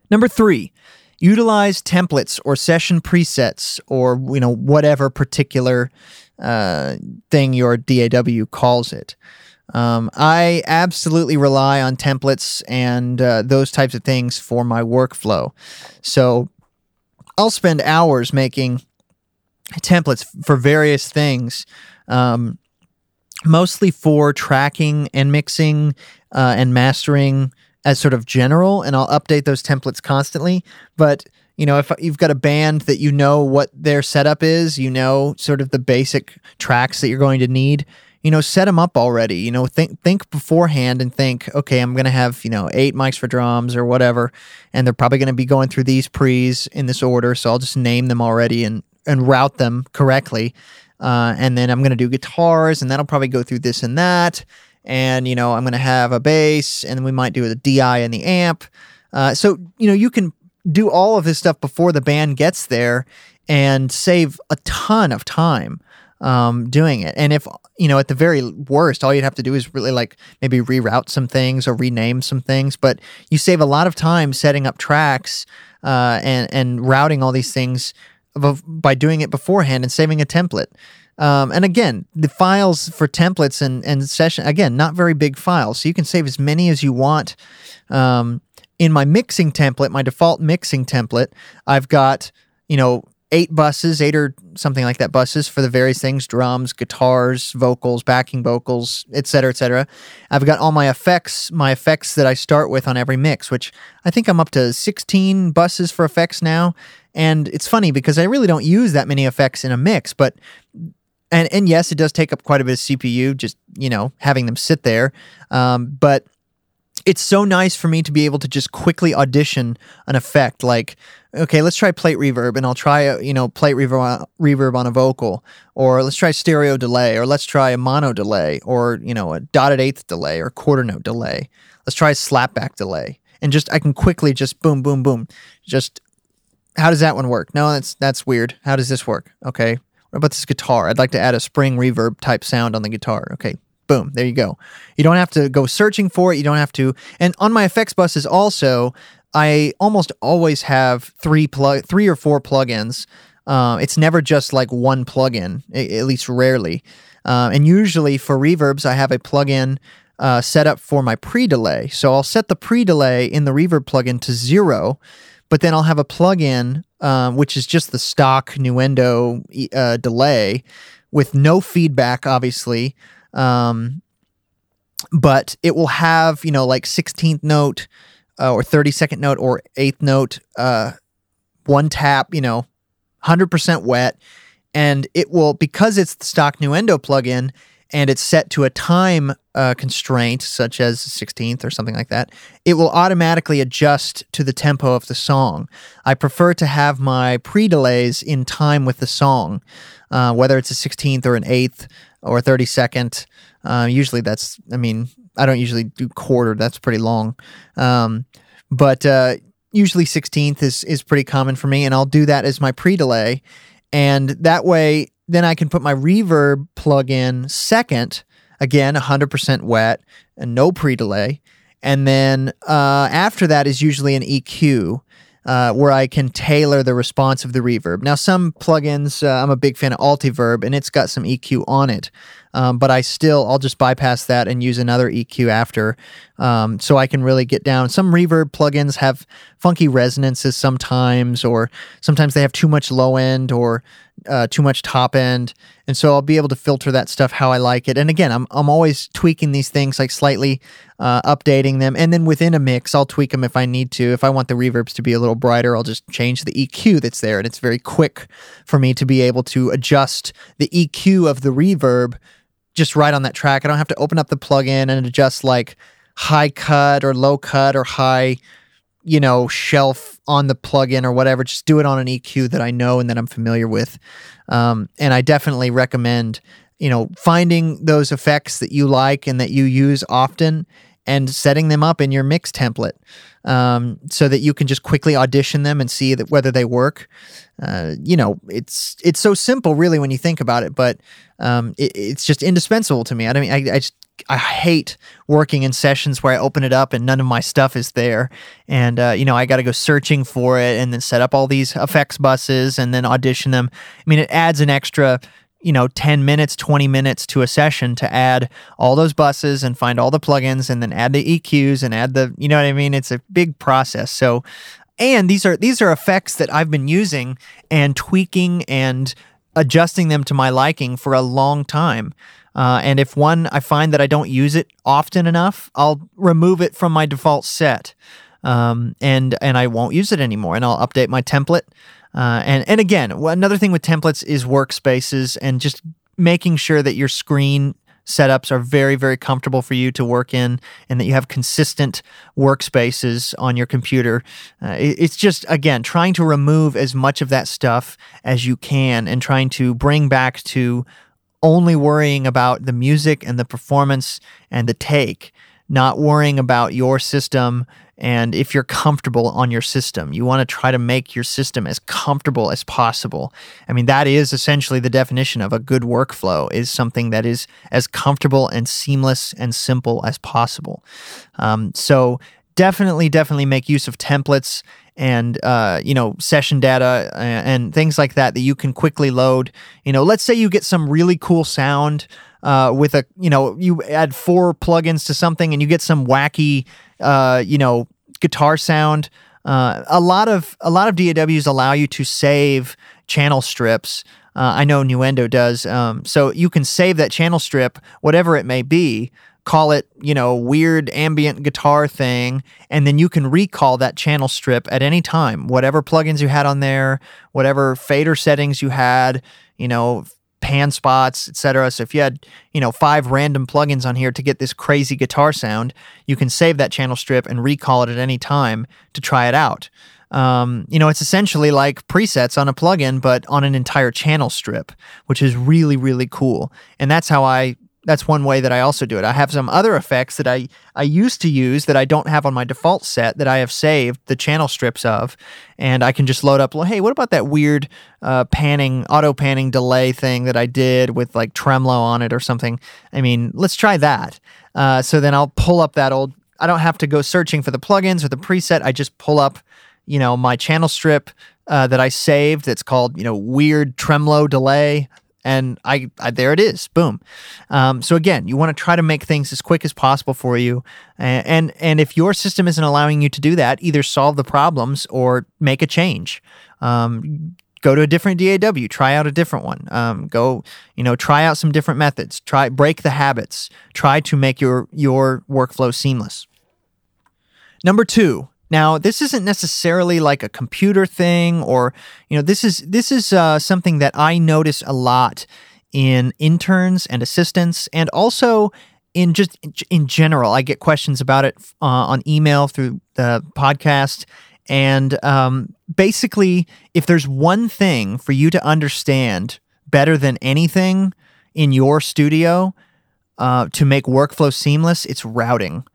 Number three, utilize templates or session presets or you know whatever particular uh, thing your DAW calls it. Um, I absolutely rely on templates and uh, those types of things for my workflow. So I'll spend hours making templates for various things, um, mostly for tracking and mixing uh, and mastering as sort of general, and I'll update those templates constantly. But you know, if you've got a band that you know what their setup is, you know, sort of the basic tracks that you're going to need, you know, set them up already. You know, think think beforehand and think, okay, I'm going to have you know eight mics for drums or whatever, and they're probably going to be going through these pre's in this order. So I'll just name them already and and route them correctly. Uh, and then I'm going to do guitars, and that'll probably go through this and that and you know I'm going to have a bass, and then we might do the DI and the amp. Uh, so you know you can do all of this stuff before the band gets there and save a ton of time um, doing it. And if you know, at the very worst, all you'd have to do is really like maybe reroute some things or rename some things. But you save a lot of time setting up tracks uh, and and routing all these things by doing it beforehand and saving a template. Um, and again, the files for templates and, and session, again, not very big files. So you can save as many as you want. Um, in my mixing template, my default mixing template, I've got, you know, eight buses, eight or something like that buses for the various things drums, guitars, vocals, backing vocals, etc., etc. I've got all my effects, my effects that I start with on every mix, which I think I'm up to 16 buses for effects now. And it's funny because I really don't use that many effects in a mix, but and and yes, it does take up quite a bit of CPU, just you know having them sit there. Um, but it's so nice for me to be able to just quickly audition an effect like okay let's try plate reverb and i'll try a, you know plate reverb, reverb on a vocal or let's try stereo delay or let's try a mono delay or you know a dotted eighth delay or quarter note delay let's try a slapback delay and just i can quickly just boom boom boom just how does that one work no that's that's weird how does this work okay what about this guitar? I'd like to add a spring reverb type sound on the guitar. Okay, boom, there you go. You don't have to go searching for it. You don't have to. And on my effects buses also, I almost always have three plug, three or four plugins. Uh, it's never just like one plugin, at least rarely. Uh, and usually for reverbs, I have a plugin uh, set up for my pre delay. So I'll set the pre delay in the reverb plugin to zero, but then I'll have a plugin um, which is just the stock Nuendo uh, delay with no feedback, obviously. Um, but it will have, you know, like 16th note uh, or 32nd note or 8th note, uh, one tap, you know, 100% wet. And it will, because it's the stock Nuendo plugin, and it's set to a time uh, constraint, such as 16th or something like that, it will automatically adjust to the tempo of the song. I prefer to have my pre delays in time with the song, uh, whether it's a 16th or an 8th or a 32nd. Uh, usually that's, I mean, I don't usually do quarter, that's pretty long. Um, but uh, usually 16th is, is pretty common for me, and I'll do that as my pre delay. And that way, then I can put my reverb plug-in second, again, 100% wet and no pre-delay. And then uh, after that is usually an EQ. Uh, where I can tailor the response of the reverb. Now, some plugins, uh, I'm a big fan of Altiverb, and it's got some EQ on it. Um, but I still I'll just bypass that and use another EQ after, um, so I can really get down. Some reverb plugins have funky resonances sometimes, or sometimes they have too much low end or uh, too much top end, and so I'll be able to filter that stuff how I like it. And again, I'm I'm always tweaking these things, like slightly uh, updating them, and then within a mix, I'll tweak them if I need to. If I want the reverbs to be a little brighter, I'll just change the EQ that's there, and it's very quick for me to be able to adjust the EQ of the reverb just right on that track. I don't have to open up the plugin and adjust like high cut or low cut or high you know, shelf on the plugin or whatever. Just do it on an EQ that I know and that I'm familiar with. Um, and I definitely recommend, you know, finding those effects that you like and that you use often and setting them up in your mix template um, so that you can just quickly audition them and see that whether they work. Uh, you know, it's it's so simple, really, when you think about it, but um, it, it's just indispensable to me. I mean, I, I just I hate working in sessions where I open it up and none of my stuff is there, and uh, you know I got to go searching for it and then set up all these effects buses and then audition them. I mean, it adds an extra you know 10 minutes 20 minutes to a session to add all those buses and find all the plugins and then add the eqs and add the you know what i mean it's a big process so and these are these are effects that i've been using and tweaking and adjusting them to my liking for a long time uh, and if one, I find that I don't use it often enough, I'll remove it from my default set. Um, and and I won't use it anymore, and I'll update my template. Uh, and and again, another thing with templates is workspaces, and just making sure that your screen setups are very very comfortable for you to work in, and that you have consistent workspaces on your computer. Uh, it, it's just again trying to remove as much of that stuff as you can, and trying to bring back to only worrying about the music and the performance and the take, not worrying about your system and if you're comfortable on your system. You want to try to make your system as comfortable as possible. I mean, that is essentially the definition of a good workflow is something that is as comfortable and seamless and simple as possible. Um, so definitely, definitely make use of templates and uh, you know session data and things like that that you can quickly load. You know, let's say you get some really cool sound uh, with a you know you add four plugins to something and you get some wacky uh, you know guitar sound. Uh, a lot of a lot of DAWs allow you to save channel strips. Uh, I know Nuendo does. Um, so you can save that channel strip, whatever it may be, call it, you know, weird ambient guitar thing, and then you can recall that channel strip at any time, whatever plugins you had on there, whatever fader settings you had, you know, pan spots, etc. So if you had, you know, five random plugins on here to get this crazy guitar sound, you can save that channel strip and recall it at any time to try it out. Um, you know, it's essentially like presets on a plugin, but on an entire channel strip, which is really, really cool. And that's how I that's one way that I also do it. I have some other effects that I, I used to use that I don't have on my default set that I have saved the channel strips of, and I can just load up. Well, hey, what about that weird uh, panning, auto panning delay thing that I did with like tremolo on it or something? I mean, let's try that. Uh, so then I'll pull up that old. I don't have to go searching for the plugins or the preset. I just pull up, you know, my channel strip uh, that I saved. That's called you know weird tremolo delay and I, I, there it is boom. Um, so again you want to try to make things as quick as possible for you. And, and and if your system isn't allowing you to do that either solve the problems or make a change. Um, go to a different DAW try out a different one. Um, go you know try out some different methods. Try break the habits. Try to make your your workflow seamless. Number two now, this isn't necessarily like a computer thing, or you know, this is this is uh, something that I notice a lot in interns and assistants, and also in just in general. I get questions about it uh, on email through the podcast, and um, basically, if there's one thing for you to understand better than anything in your studio uh, to make workflow seamless, it's routing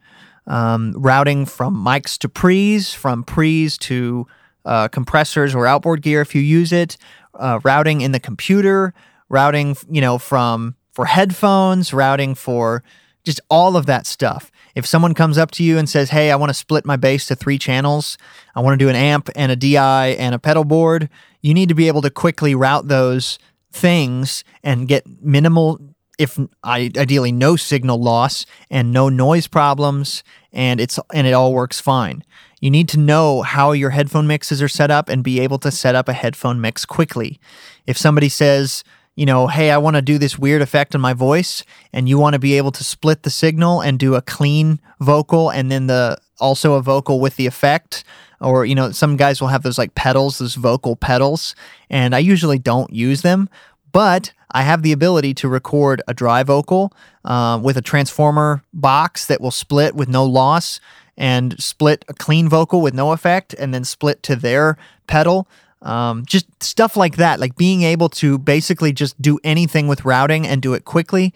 um, routing from mics to pre's, from pre's to uh, compressors or outboard gear if you use it, uh, routing in the computer, routing you know from for headphones, routing for just all of that stuff. If someone comes up to you and says, "Hey, I want to split my bass to three channels. I want to do an amp and a DI and a pedal board," you need to be able to quickly route those things and get minimal if ideally no signal loss and no noise problems and it's and it all works fine. You need to know how your headphone mixes are set up and be able to set up a headphone mix quickly. If somebody says, you know, hey, I want to do this weird effect on my voice and you want to be able to split the signal and do a clean vocal and then the also a vocal with the effect or you know some guys will have those like pedals those vocal pedals and i usually don't use them but I have the ability to record a dry vocal uh, with a transformer box that will split with no loss and split a clean vocal with no effect and then split to their pedal. Um, just stuff like that, like being able to basically just do anything with routing and do it quickly.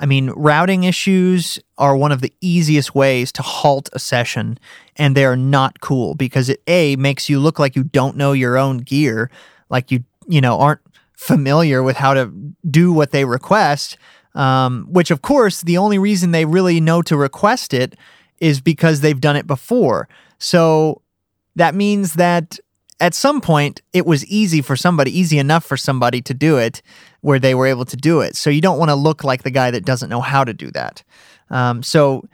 I mean, routing issues are one of the easiest ways to halt a session, and they are not cool because it A makes you look like you don't know your own gear, like you, you know, aren't familiar with how to do what they request. Um, which, of course, the only reason they really know to request it is because they've done it before. So that means that at some point it was easy for somebody, easy enough for somebody to do it where they were able to do it. So you don't want to look like the guy that doesn't know how to do that. Um, so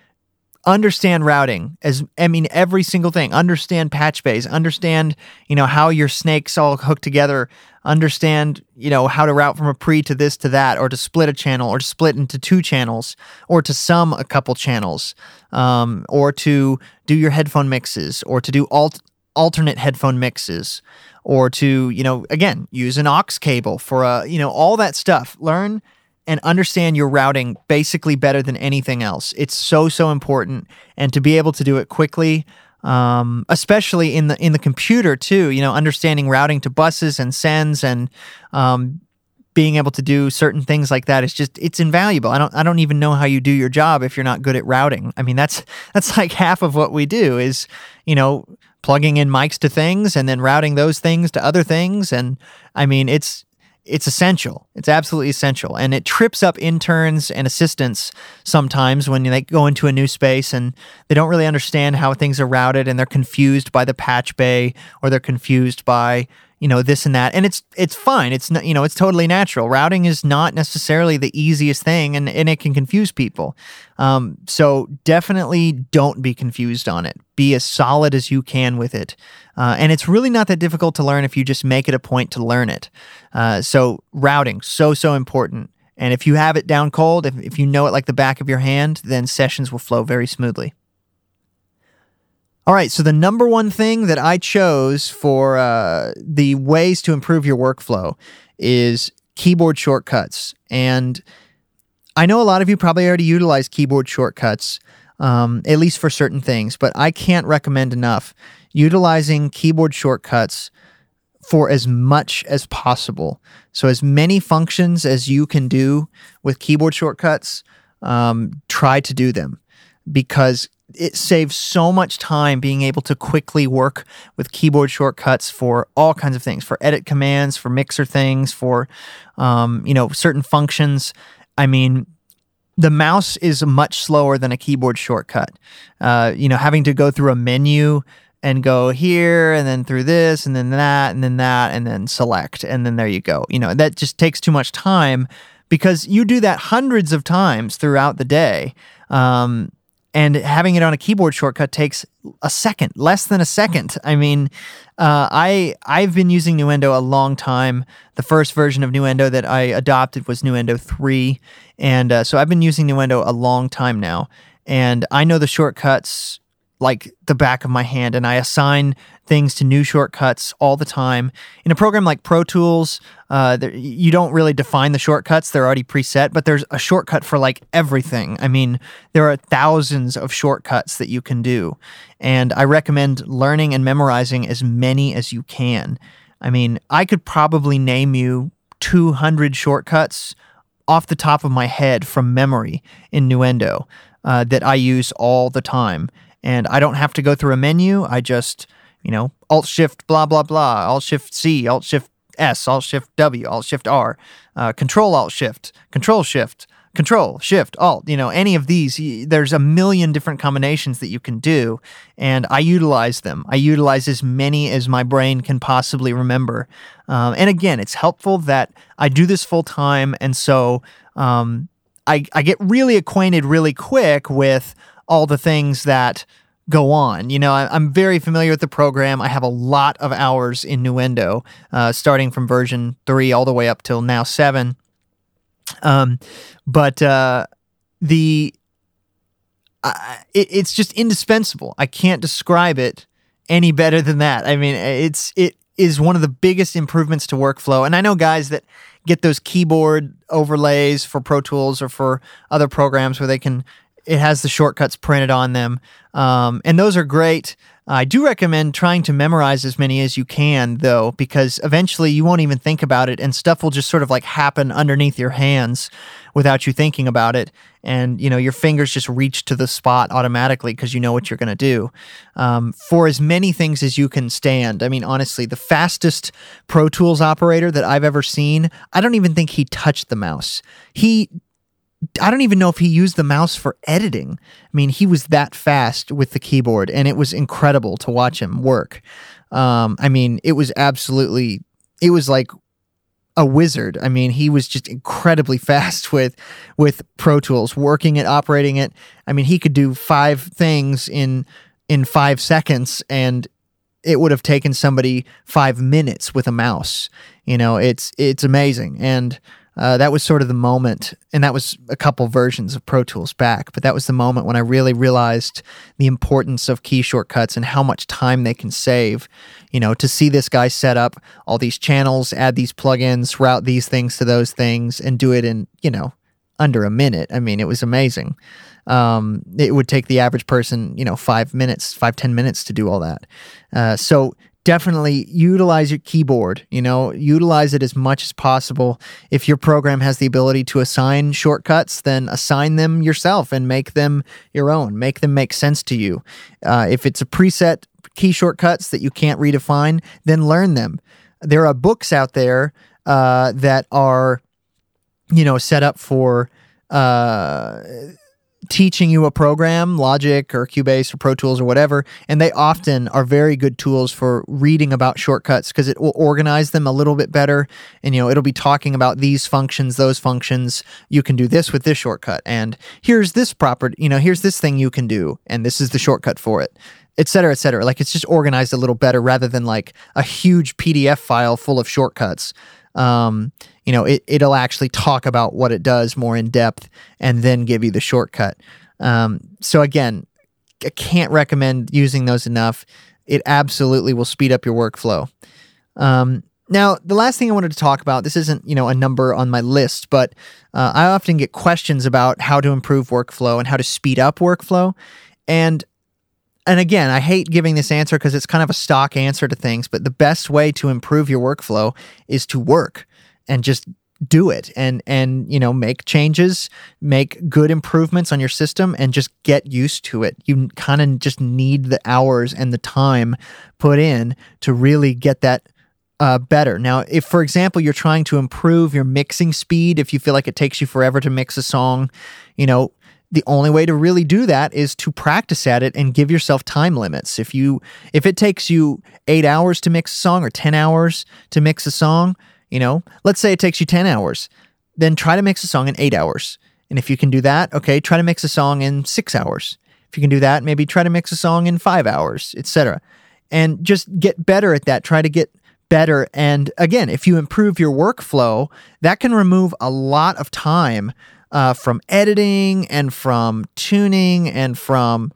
understand routing as i mean every single thing. Understand patch bays. Understand you know how your snakes all hook together. Understand you know how to route from a pre to this to that or to split a channel or to split into two channels or to sum a couple channels um, or to do your headphone mixes or to do alt- alternate headphone mixes or to you know again use an aux cable for a you know all that stuff. Learn and understand your routing basically better than anything else. It's so so important, and to be able to do it quickly, um, especially in the in the computer too. You know, understanding routing to buses and sends and um, being able to do certain things like that is just it's invaluable. I don't I don't even know how you do your job if you're not good at routing. I mean, that's that's like half of what we do is you know plugging in mics to things and then routing those things to other things and I mean it's it's essential. It's absolutely essential. And it trips up interns and assistants sometimes when they go into a new space and they don't really understand how things are routed and they're confused by the patch bay or they're confused by you know this and that. And it's it's fine. It's not you know it's totally natural. Routing is not necessarily the easiest thing and, and it can confuse people. Um, so definitely don't be confused on it. Be as solid as you can with it. Uh, and it's really not that difficult to learn if you just make it a point to learn it. Uh, so routing so so important. And if you have it down cold if, if you know it like the back of your hand then sessions will flow very smoothly all right, so the number one thing that I chose for uh, the ways to improve your workflow is keyboard shortcuts. And I know a lot of you probably already utilize keyboard shortcuts, um, at least for certain things, but I can't recommend enough utilizing keyboard shortcuts for as much as possible. So, as many functions as you can do with keyboard shortcuts, um, try to do them because it saves so much time being able to quickly work with keyboard shortcuts for all kinds of things for edit commands for mixer things for um, you know certain functions. I mean the mouse is much slower than a keyboard shortcut. Uh, you know having to go through a menu and go here and then through this and then that and then that and then select and then there you go. You know that just takes too much time because you do that hundreds of times throughout the day. Um, and having it on a keyboard shortcut takes a second, less than a second. I mean, uh, I I've been using Nuendo a long time. The first version of Nuendo that I adopted was Nuendo three, and uh, so I've been using Nuendo a long time now, and I know the shortcuts like the back of my hand and I assign things to new shortcuts all the time. In a program like Pro Tools, uh, there, you don't really define the shortcuts, they're already preset, but there's a shortcut for like everything. I mean, there are thousands of shortcuts that you can do. And I recommend learning and memorizing as many as you can. I mean, I could probably name you 200 shortcuts off the top of my head from memory in Nuendo uh, that I use all the time and I don't have to go through a menu. I just, you know, Alt Shift blah blah blah, Alt Shift C, Alt Shift S, Alt Shift W, Alt Shift R, uh, Control Alt Shift, Control Shift, Control Shift Alt. You know, any of these. There's a million different combinations that you can do, and I utilize them. I utilize as many as my brain can possibly remember. Um, and again, it's helpful that I do this full time, and so. Um, I, I get really acquainted really quick with all the things that go on. You know, I, am very familiar with the program. I have a lot of hours in Nuendo, uh, starting from version three all the way up till now seven. Um, but uh, the it, it's just indispensable. I can't describe it any better than that. I mean, it's it is one of the biggest improvements to workflow. And I know guys that get those keyboard overlays for Pro Tools or for other programs where they can it has the shortcuts printed on them. Um, and those are great. I do recommend trying to memorize as many as you can, though, because eventually you won't even think about it and stuff will just sort of like happen underneath your hands without you thinking about it. And, you know, your fingers just reach to the spot automatically because you know what you're going to do. Um, for as many things as you can stand. I mean, honestly, the fastest Pro Tools operator that I've ever seen, I don't even think he touched the mouse. He I don't even know if he used the mouse for editing. I mean, he was that fast with the keyboard, and it was incredible to watch him work. Um, I mean, it was absolutely, it was like a wizard. I mean, he was just incredibly fast with with Pro Tools, working it, operating it. I mean, he could do five things in in five seconds, and it would have taken somebody five minutes with a mouse. You know, it's it's amazing, and uh, that was sort of the moment, and that was a couple versions of Pro Tools back, but that was the moment when I really realized the importance of key shortcuts and how much time they can save. You know, to see this guy set up all these channels, add these plugins, route these things to those things, and do it in, you know, under a minute. I mean, it was amazing. Um, it would take the average person, you know, five minutes, five ten minutes to do all that. Uh, so definitely utilize your keyboard you know utilize it as much as possible. If your program has the ability to assign shortcuts then assign them yourself and make them your own make them make sense to you. Uh, if it's a preset key shortcuts that you can't redefine then learn them. There are books out there uh, that are you know set up for uh, teaching you a program, Logic or Cubase or Pro Tools or whatever, and they often are very good tools for reading about shortcuts because it will organize them a little bit better. And you know, it'll be talking about these functions, those functions. You can do this with this shortcut, and here's this property. You know, here's this thing you can do, and this is the shortcut for it et cetera, et cetera. Like it's just organized a little better rather than like a huge PDF file full of shortcuts um, you know, it, it'll actually talk about what it does more in depth and then give you the shortcut. Um, so again, I can't recommend using those enough. It absolutely will speed up your workflow. Um, now, the last thing I wanted to talk about, this isn't, you know, a number on my list, but uh, I often get questions about how to improve workflow and how to speed up workflow. And and again, I hate giving this answer because it's kind of a stock answer to things, but the best way to improve your workflow is to work and just do it and and you know make changes make good improvements on your system and just get used to it. You kind of just need the hours and the time put in to really get that uh, better. Now if for example you're trying to improve your mixing speed if you feel like it takes you forever to mix a song you know the only way to really do that is to practice at it and give yourself time limits. If you if it takes you 8 hours to mix a song or 10 hours to mix a song, you know, let's say it takes you 10 hours, then try to mix a song in 8 hours. And if you can do that, okay, try to mix a song in 6 hours. If you can do that, maybe try to mix a song in 5 hours, etc. And just get better at that. Try to get better and again, if you improve your workflow, that can remove a lot of time uh, from editing and from tuning and from,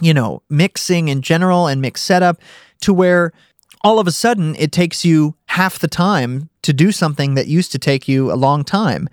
you know, mixing in general and mix setup to where all of a sudden it takes you half the time to do something that used to take you a long time.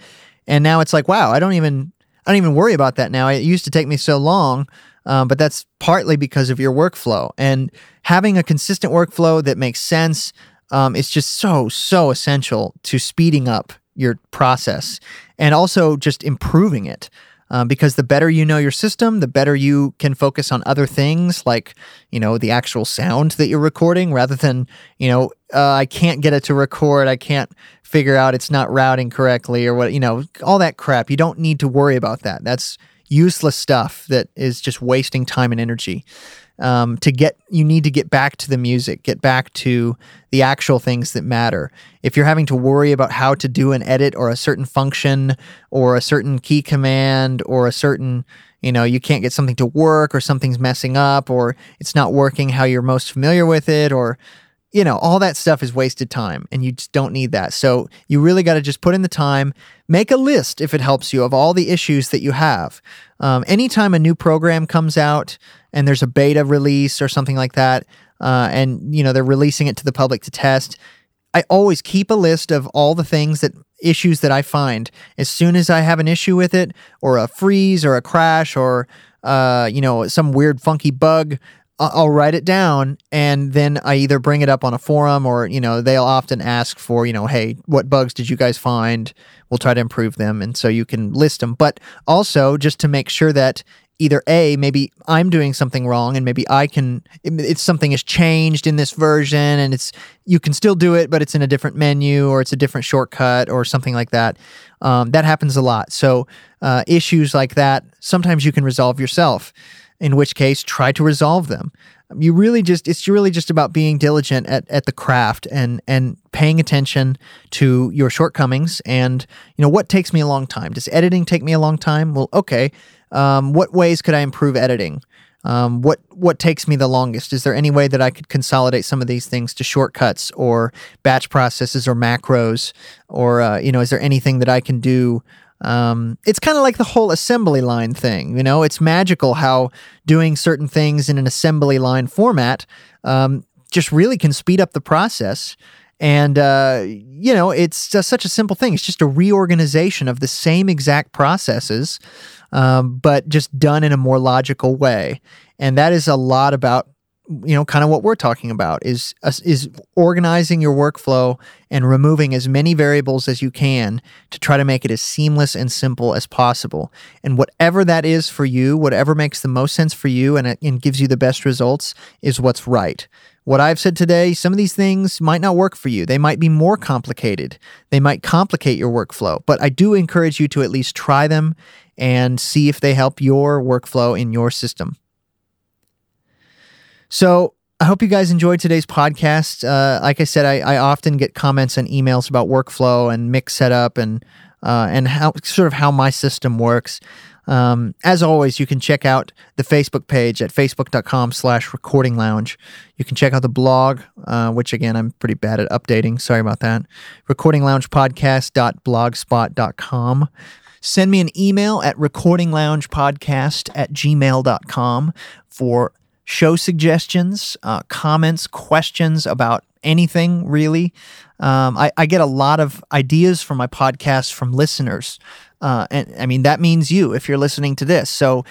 And now it's like, wow, I don't even I don't even worry about that now. It used to take me so long, um, but that's partly because of your workflow. And having a consistent workflow that makes sense um, is just so so essential to speeding up your process and also just improving it. Um, because the better you know your system, the better you can focus on other things like, you know, the actual sound that you're recording rather than, you know, uh, I can't get it to record. I can't figure out it's not routing correctly or what, you know, all that crap. You don't need to worry about that. That's useless stuff that is just wasting time and energy. Um, to get you need to get back to the music get back to the actual things that matter if you're having to worry about how to do an edit or a certain function or a certain key command or a certain you know you can't get something to work or something's messing up or it's not working how you're most familiar with it or you know, all that stuff is wasted time and you just don't need that. So you really got to just put in the time, make a list if it helps you of all the issues that you have. Um, anytime a new program comes out and there's a beta release or something like that, uh, and you know they're releasing it to the public to test, I always keep a list of all the things that issues that I find. As soon as I have an issue with it, or a freeze, or a crash, or uh, you know some weird funky bug, I'll write it down and then I either bring it up on a forum or, you know, they'll often ask for, you know, hey, what bugs did you guys find? We'll try to improve them. And so you can list them. But also just to make sure that either A, maybe I'm doing something wrong and maybe I can, it's something has changed in this version and it's, you can still do it, but it's in a different menu or it's a different shortcut or something like that. Um, that happens a lot. So uh, issues like that, sometimes you can resolve yourself in which case try to resolve them. You really just it's really just about being diligent at, at the craft and and paying attention to your shortcomings and you know what takes me a long time. Does editing take me a long time? Well, okay. Um, what ways could I improve editing? Um, what what takes me the longest? Is there any way that I could consolidate some of these things to shortcuts or batch processes or macros, or uh, you know, is there anything that I can do um, it's kind of like the whole assembly line thing. You know, it's magical how doing certain things in an assembly line format um, just really can speed up the process. And, uh, you know, it's such a simple thing. It's just a reorganization of the same exact processes, um, but just done in a more logical way. And that is a lot about you know kind of what we're talking about is uh, is organizing your workflow and removing as many variables as you can to try to make it as seamless and simple as possible and whatever that is for you whatever makes the most sense for you and, and gives you the best results is what's right what I've said today, some of these things might not work for you. They might be more complicated. They might complicate your workflow, but I do encourage you to at least try them and see if they help your workflow in your system. So I hope you guys enjoyed today's podcast. Uh, like I said, I, I, often get comments and emails about workflow and mix setup and uh, and how sort of how my system works. Um, as always, you can check out the Facebook page at facebook.com slash recording lounge. You can check out the blog, uh, which again, I'm pretty bad at updating. Sorry about that. Recordingloungepodcast.blogspot.com. Send me an email at recordingloungepodcast at gmail.com for show suggestions, uh, comments, questions about anything really. Um, I, I, get a lot of ideas for my podcast from listeners. Uh, and I mean, that means you if you're listening to this. So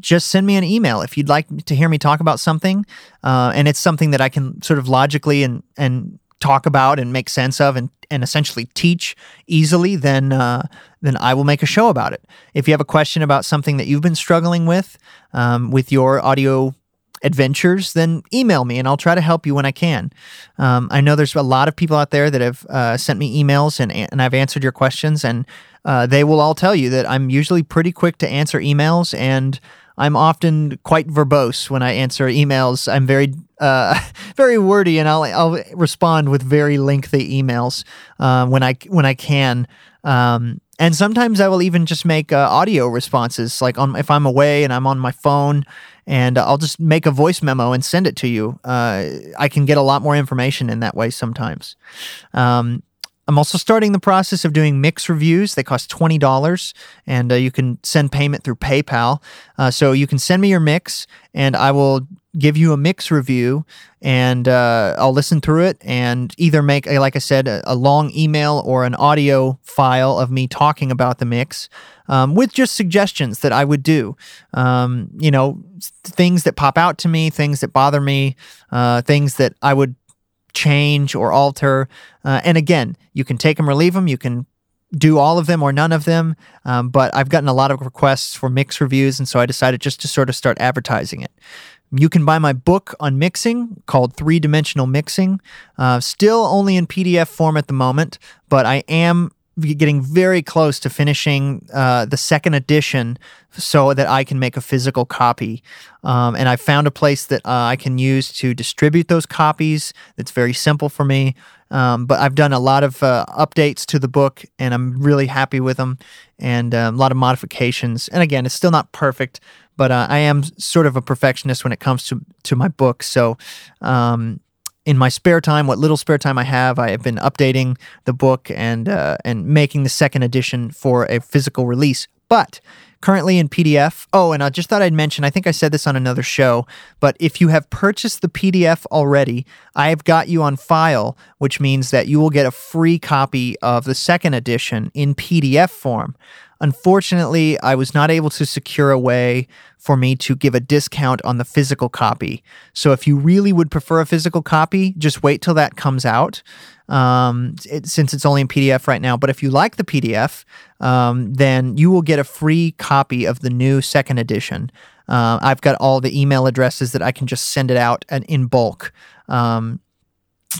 just send me an email if you'd like to hear me talk about something. Uh, and it's something that I can sort of logically and, and talk about and make sense of and, and essentially teach easily, then uh, then I will make a show about it. If you have a question about something that you've been struggling with um, with your audio adventures, then email me and I'll try to help you when I can. Um, I know there's a lot of people out there that have uh, sent me emails and, and I've answered your questions, and uh, they will all tell you that I'm usually pretty quick to answer emails and I'm often quite verbose when I answer emails. I'm very, uh, very wordy, and I'll I'll respond with very lengthy emails uh, when I when I can. Um, and sometimes I will even just make uh, audio responses, like on if I'm away and I'm on my phone and I'll just make a voice memo and send it to you. Uh, I can get a lot more information in that way sometimes. Um, I'm also starting the process of doing mix reviews. They cost $20 and uh, you can send payment through PayPal. Uh, so you can send me your mix and I will give you a mix review and uh, I'll listen through it and either make, a, like I said, a, a, long email or an audio file of me talking about the mix um, with just suggestions that I would do. Um, you know, things that pop out to me, things that bother me, uh, things that I would change or alter. Uh, and again, you can take them or leave them. You can do all of them or none of them. Um, but I've gotten a lot of requests for mix reviews, and so I decided just to sort of start advertising it. You can buy my book on mixing called Three Dimensional Mixing. Uh, still only in PDF form at the moment, but I am getting very close to finishing uh, the second edition so that I can make a physical copy. Um, and I found a place that uh, I can use to distribute those copies. It's very simple for me. Um, but I've done a lot of uh, updates to the book and I'm really happy with them and um, a lot of modifications. And again, it's still not perfect, but uh, I am sort of a perfectionist when it comes to, to my book. So, um, in my spare time, what little spare time I have, I have been updating the book and uh, and making the second edition for a physical release. But currently in PDF. Oh, and I just thought I'd mention, I think I said this on another show, but if you have purchased the PDF already, I have got you on file, which means that you will get a free copy of the second edition in PDF form. Unfortunately, I was not able to secure a way for me to give a discount on the physical copy. So if you really would prefer a physical copy, just wait till that comes out. Um, it, since it's only in PDF right now. But if you like the PDF, um, then you will get a free copy of the new second edition. Uh, I've got all the email addresses that I can just send it out and in bulk. Um,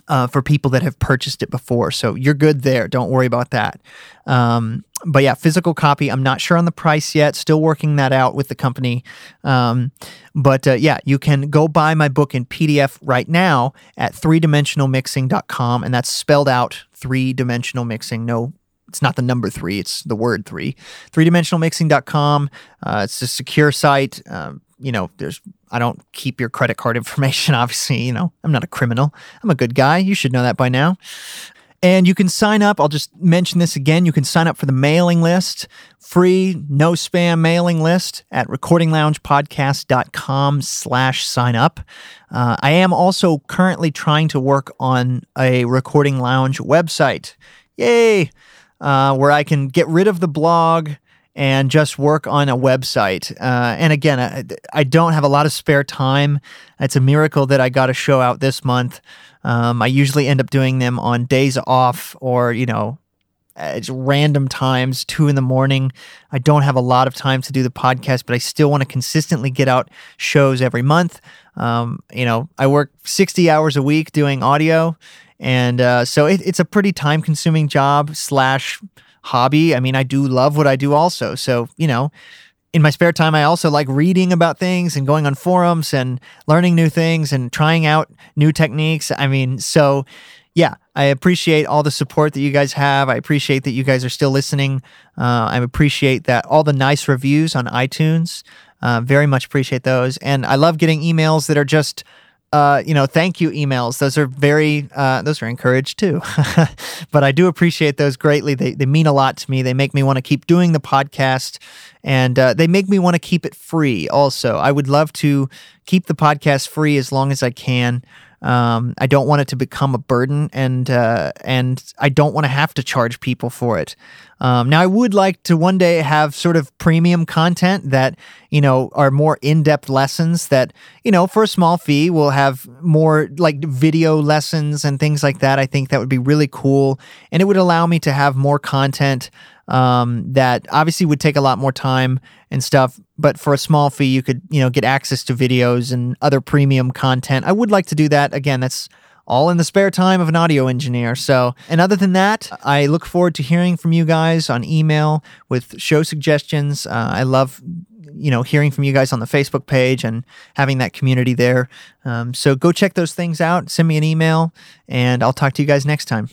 uh, for people that have purchased it before. So you're good there. Don't worry about that. Um, but yeah, physical copy. I'm not sure on the price yet. Still working that out with the company. Um, but uh, yeah, you can go buy my book in PDF right now at three dimensionalmixing.com. And that's spelled out three dimensional mixing. No, it's not the number three, it's the word three. Three dimensionalmixing.com. Uh, it's a secure site. Um, you know, there's I don't keep your credit card information, obviously, you know, I'm not a criminal. I'm a good guy. You should know that by now. And you can sign up. I'll just mention this again. You can sign up for the mailing list, free, no spam mailing list at recordingloungepodcast.com slash sign up. Uh, I am also currently trying to work on a Recording Lounge website. Yay! Uh, where I can get rid of the blog and just work on a website. Uh, and again, I, I, don't have a lot of spare time. It's a miracle that I got a show out this month. Um, I usually end up doing them on days off or, you know, it's random times, two in the morning. I don't have a lot of time to do the podcast, but I still want to consistently get out shows every month. Um, you know, I work 60 hours a week doing audio. And uh, so it, it's a pretty time consuming job slash hobby. I mean, I do love what I do also. So, you know, in my spare time, I also like reading about things and going on forums and learning new things and trying out new techniques. I mean, so yeah, I appreciate all the support that you guys have. I appreciate that you guys are still listening. Uh, I appreciate that all the nice reviews on iTunes. Uh, very much appreciate those. And I love getting emails that are just uh, you know, thank you emails. Those are very, uh, those are encouraged too. but I do appreciate those greatly. They, they mean a lot to me. They make me want to keep doing the podcast and uh, they make me want to keep it free also. I would love to keep the podcast free as long as I can. Um, I don't want it to become a burden, and uh, and I don't want to have to charge people for it. Um, now, I would like to one day have sort of premium content that you know are more in-depth lessons that you know for a small fee will have more like video lessons and things like that. I think that would be really cool, and it would allow me to have more content um, that obviously would take a lot more time and stuff. But for a small fee, you could you know get access to videos and other premium content. I would like to do that. Again, that's all in the spare time of an audio engineer. So, and other than that, I look forward to hearing from you guys on email with show suggestions. Uh, I love you know hearing from you guys on the facebook page and having that community there um, so go check those things out send me an email and i'll talk to you guys next time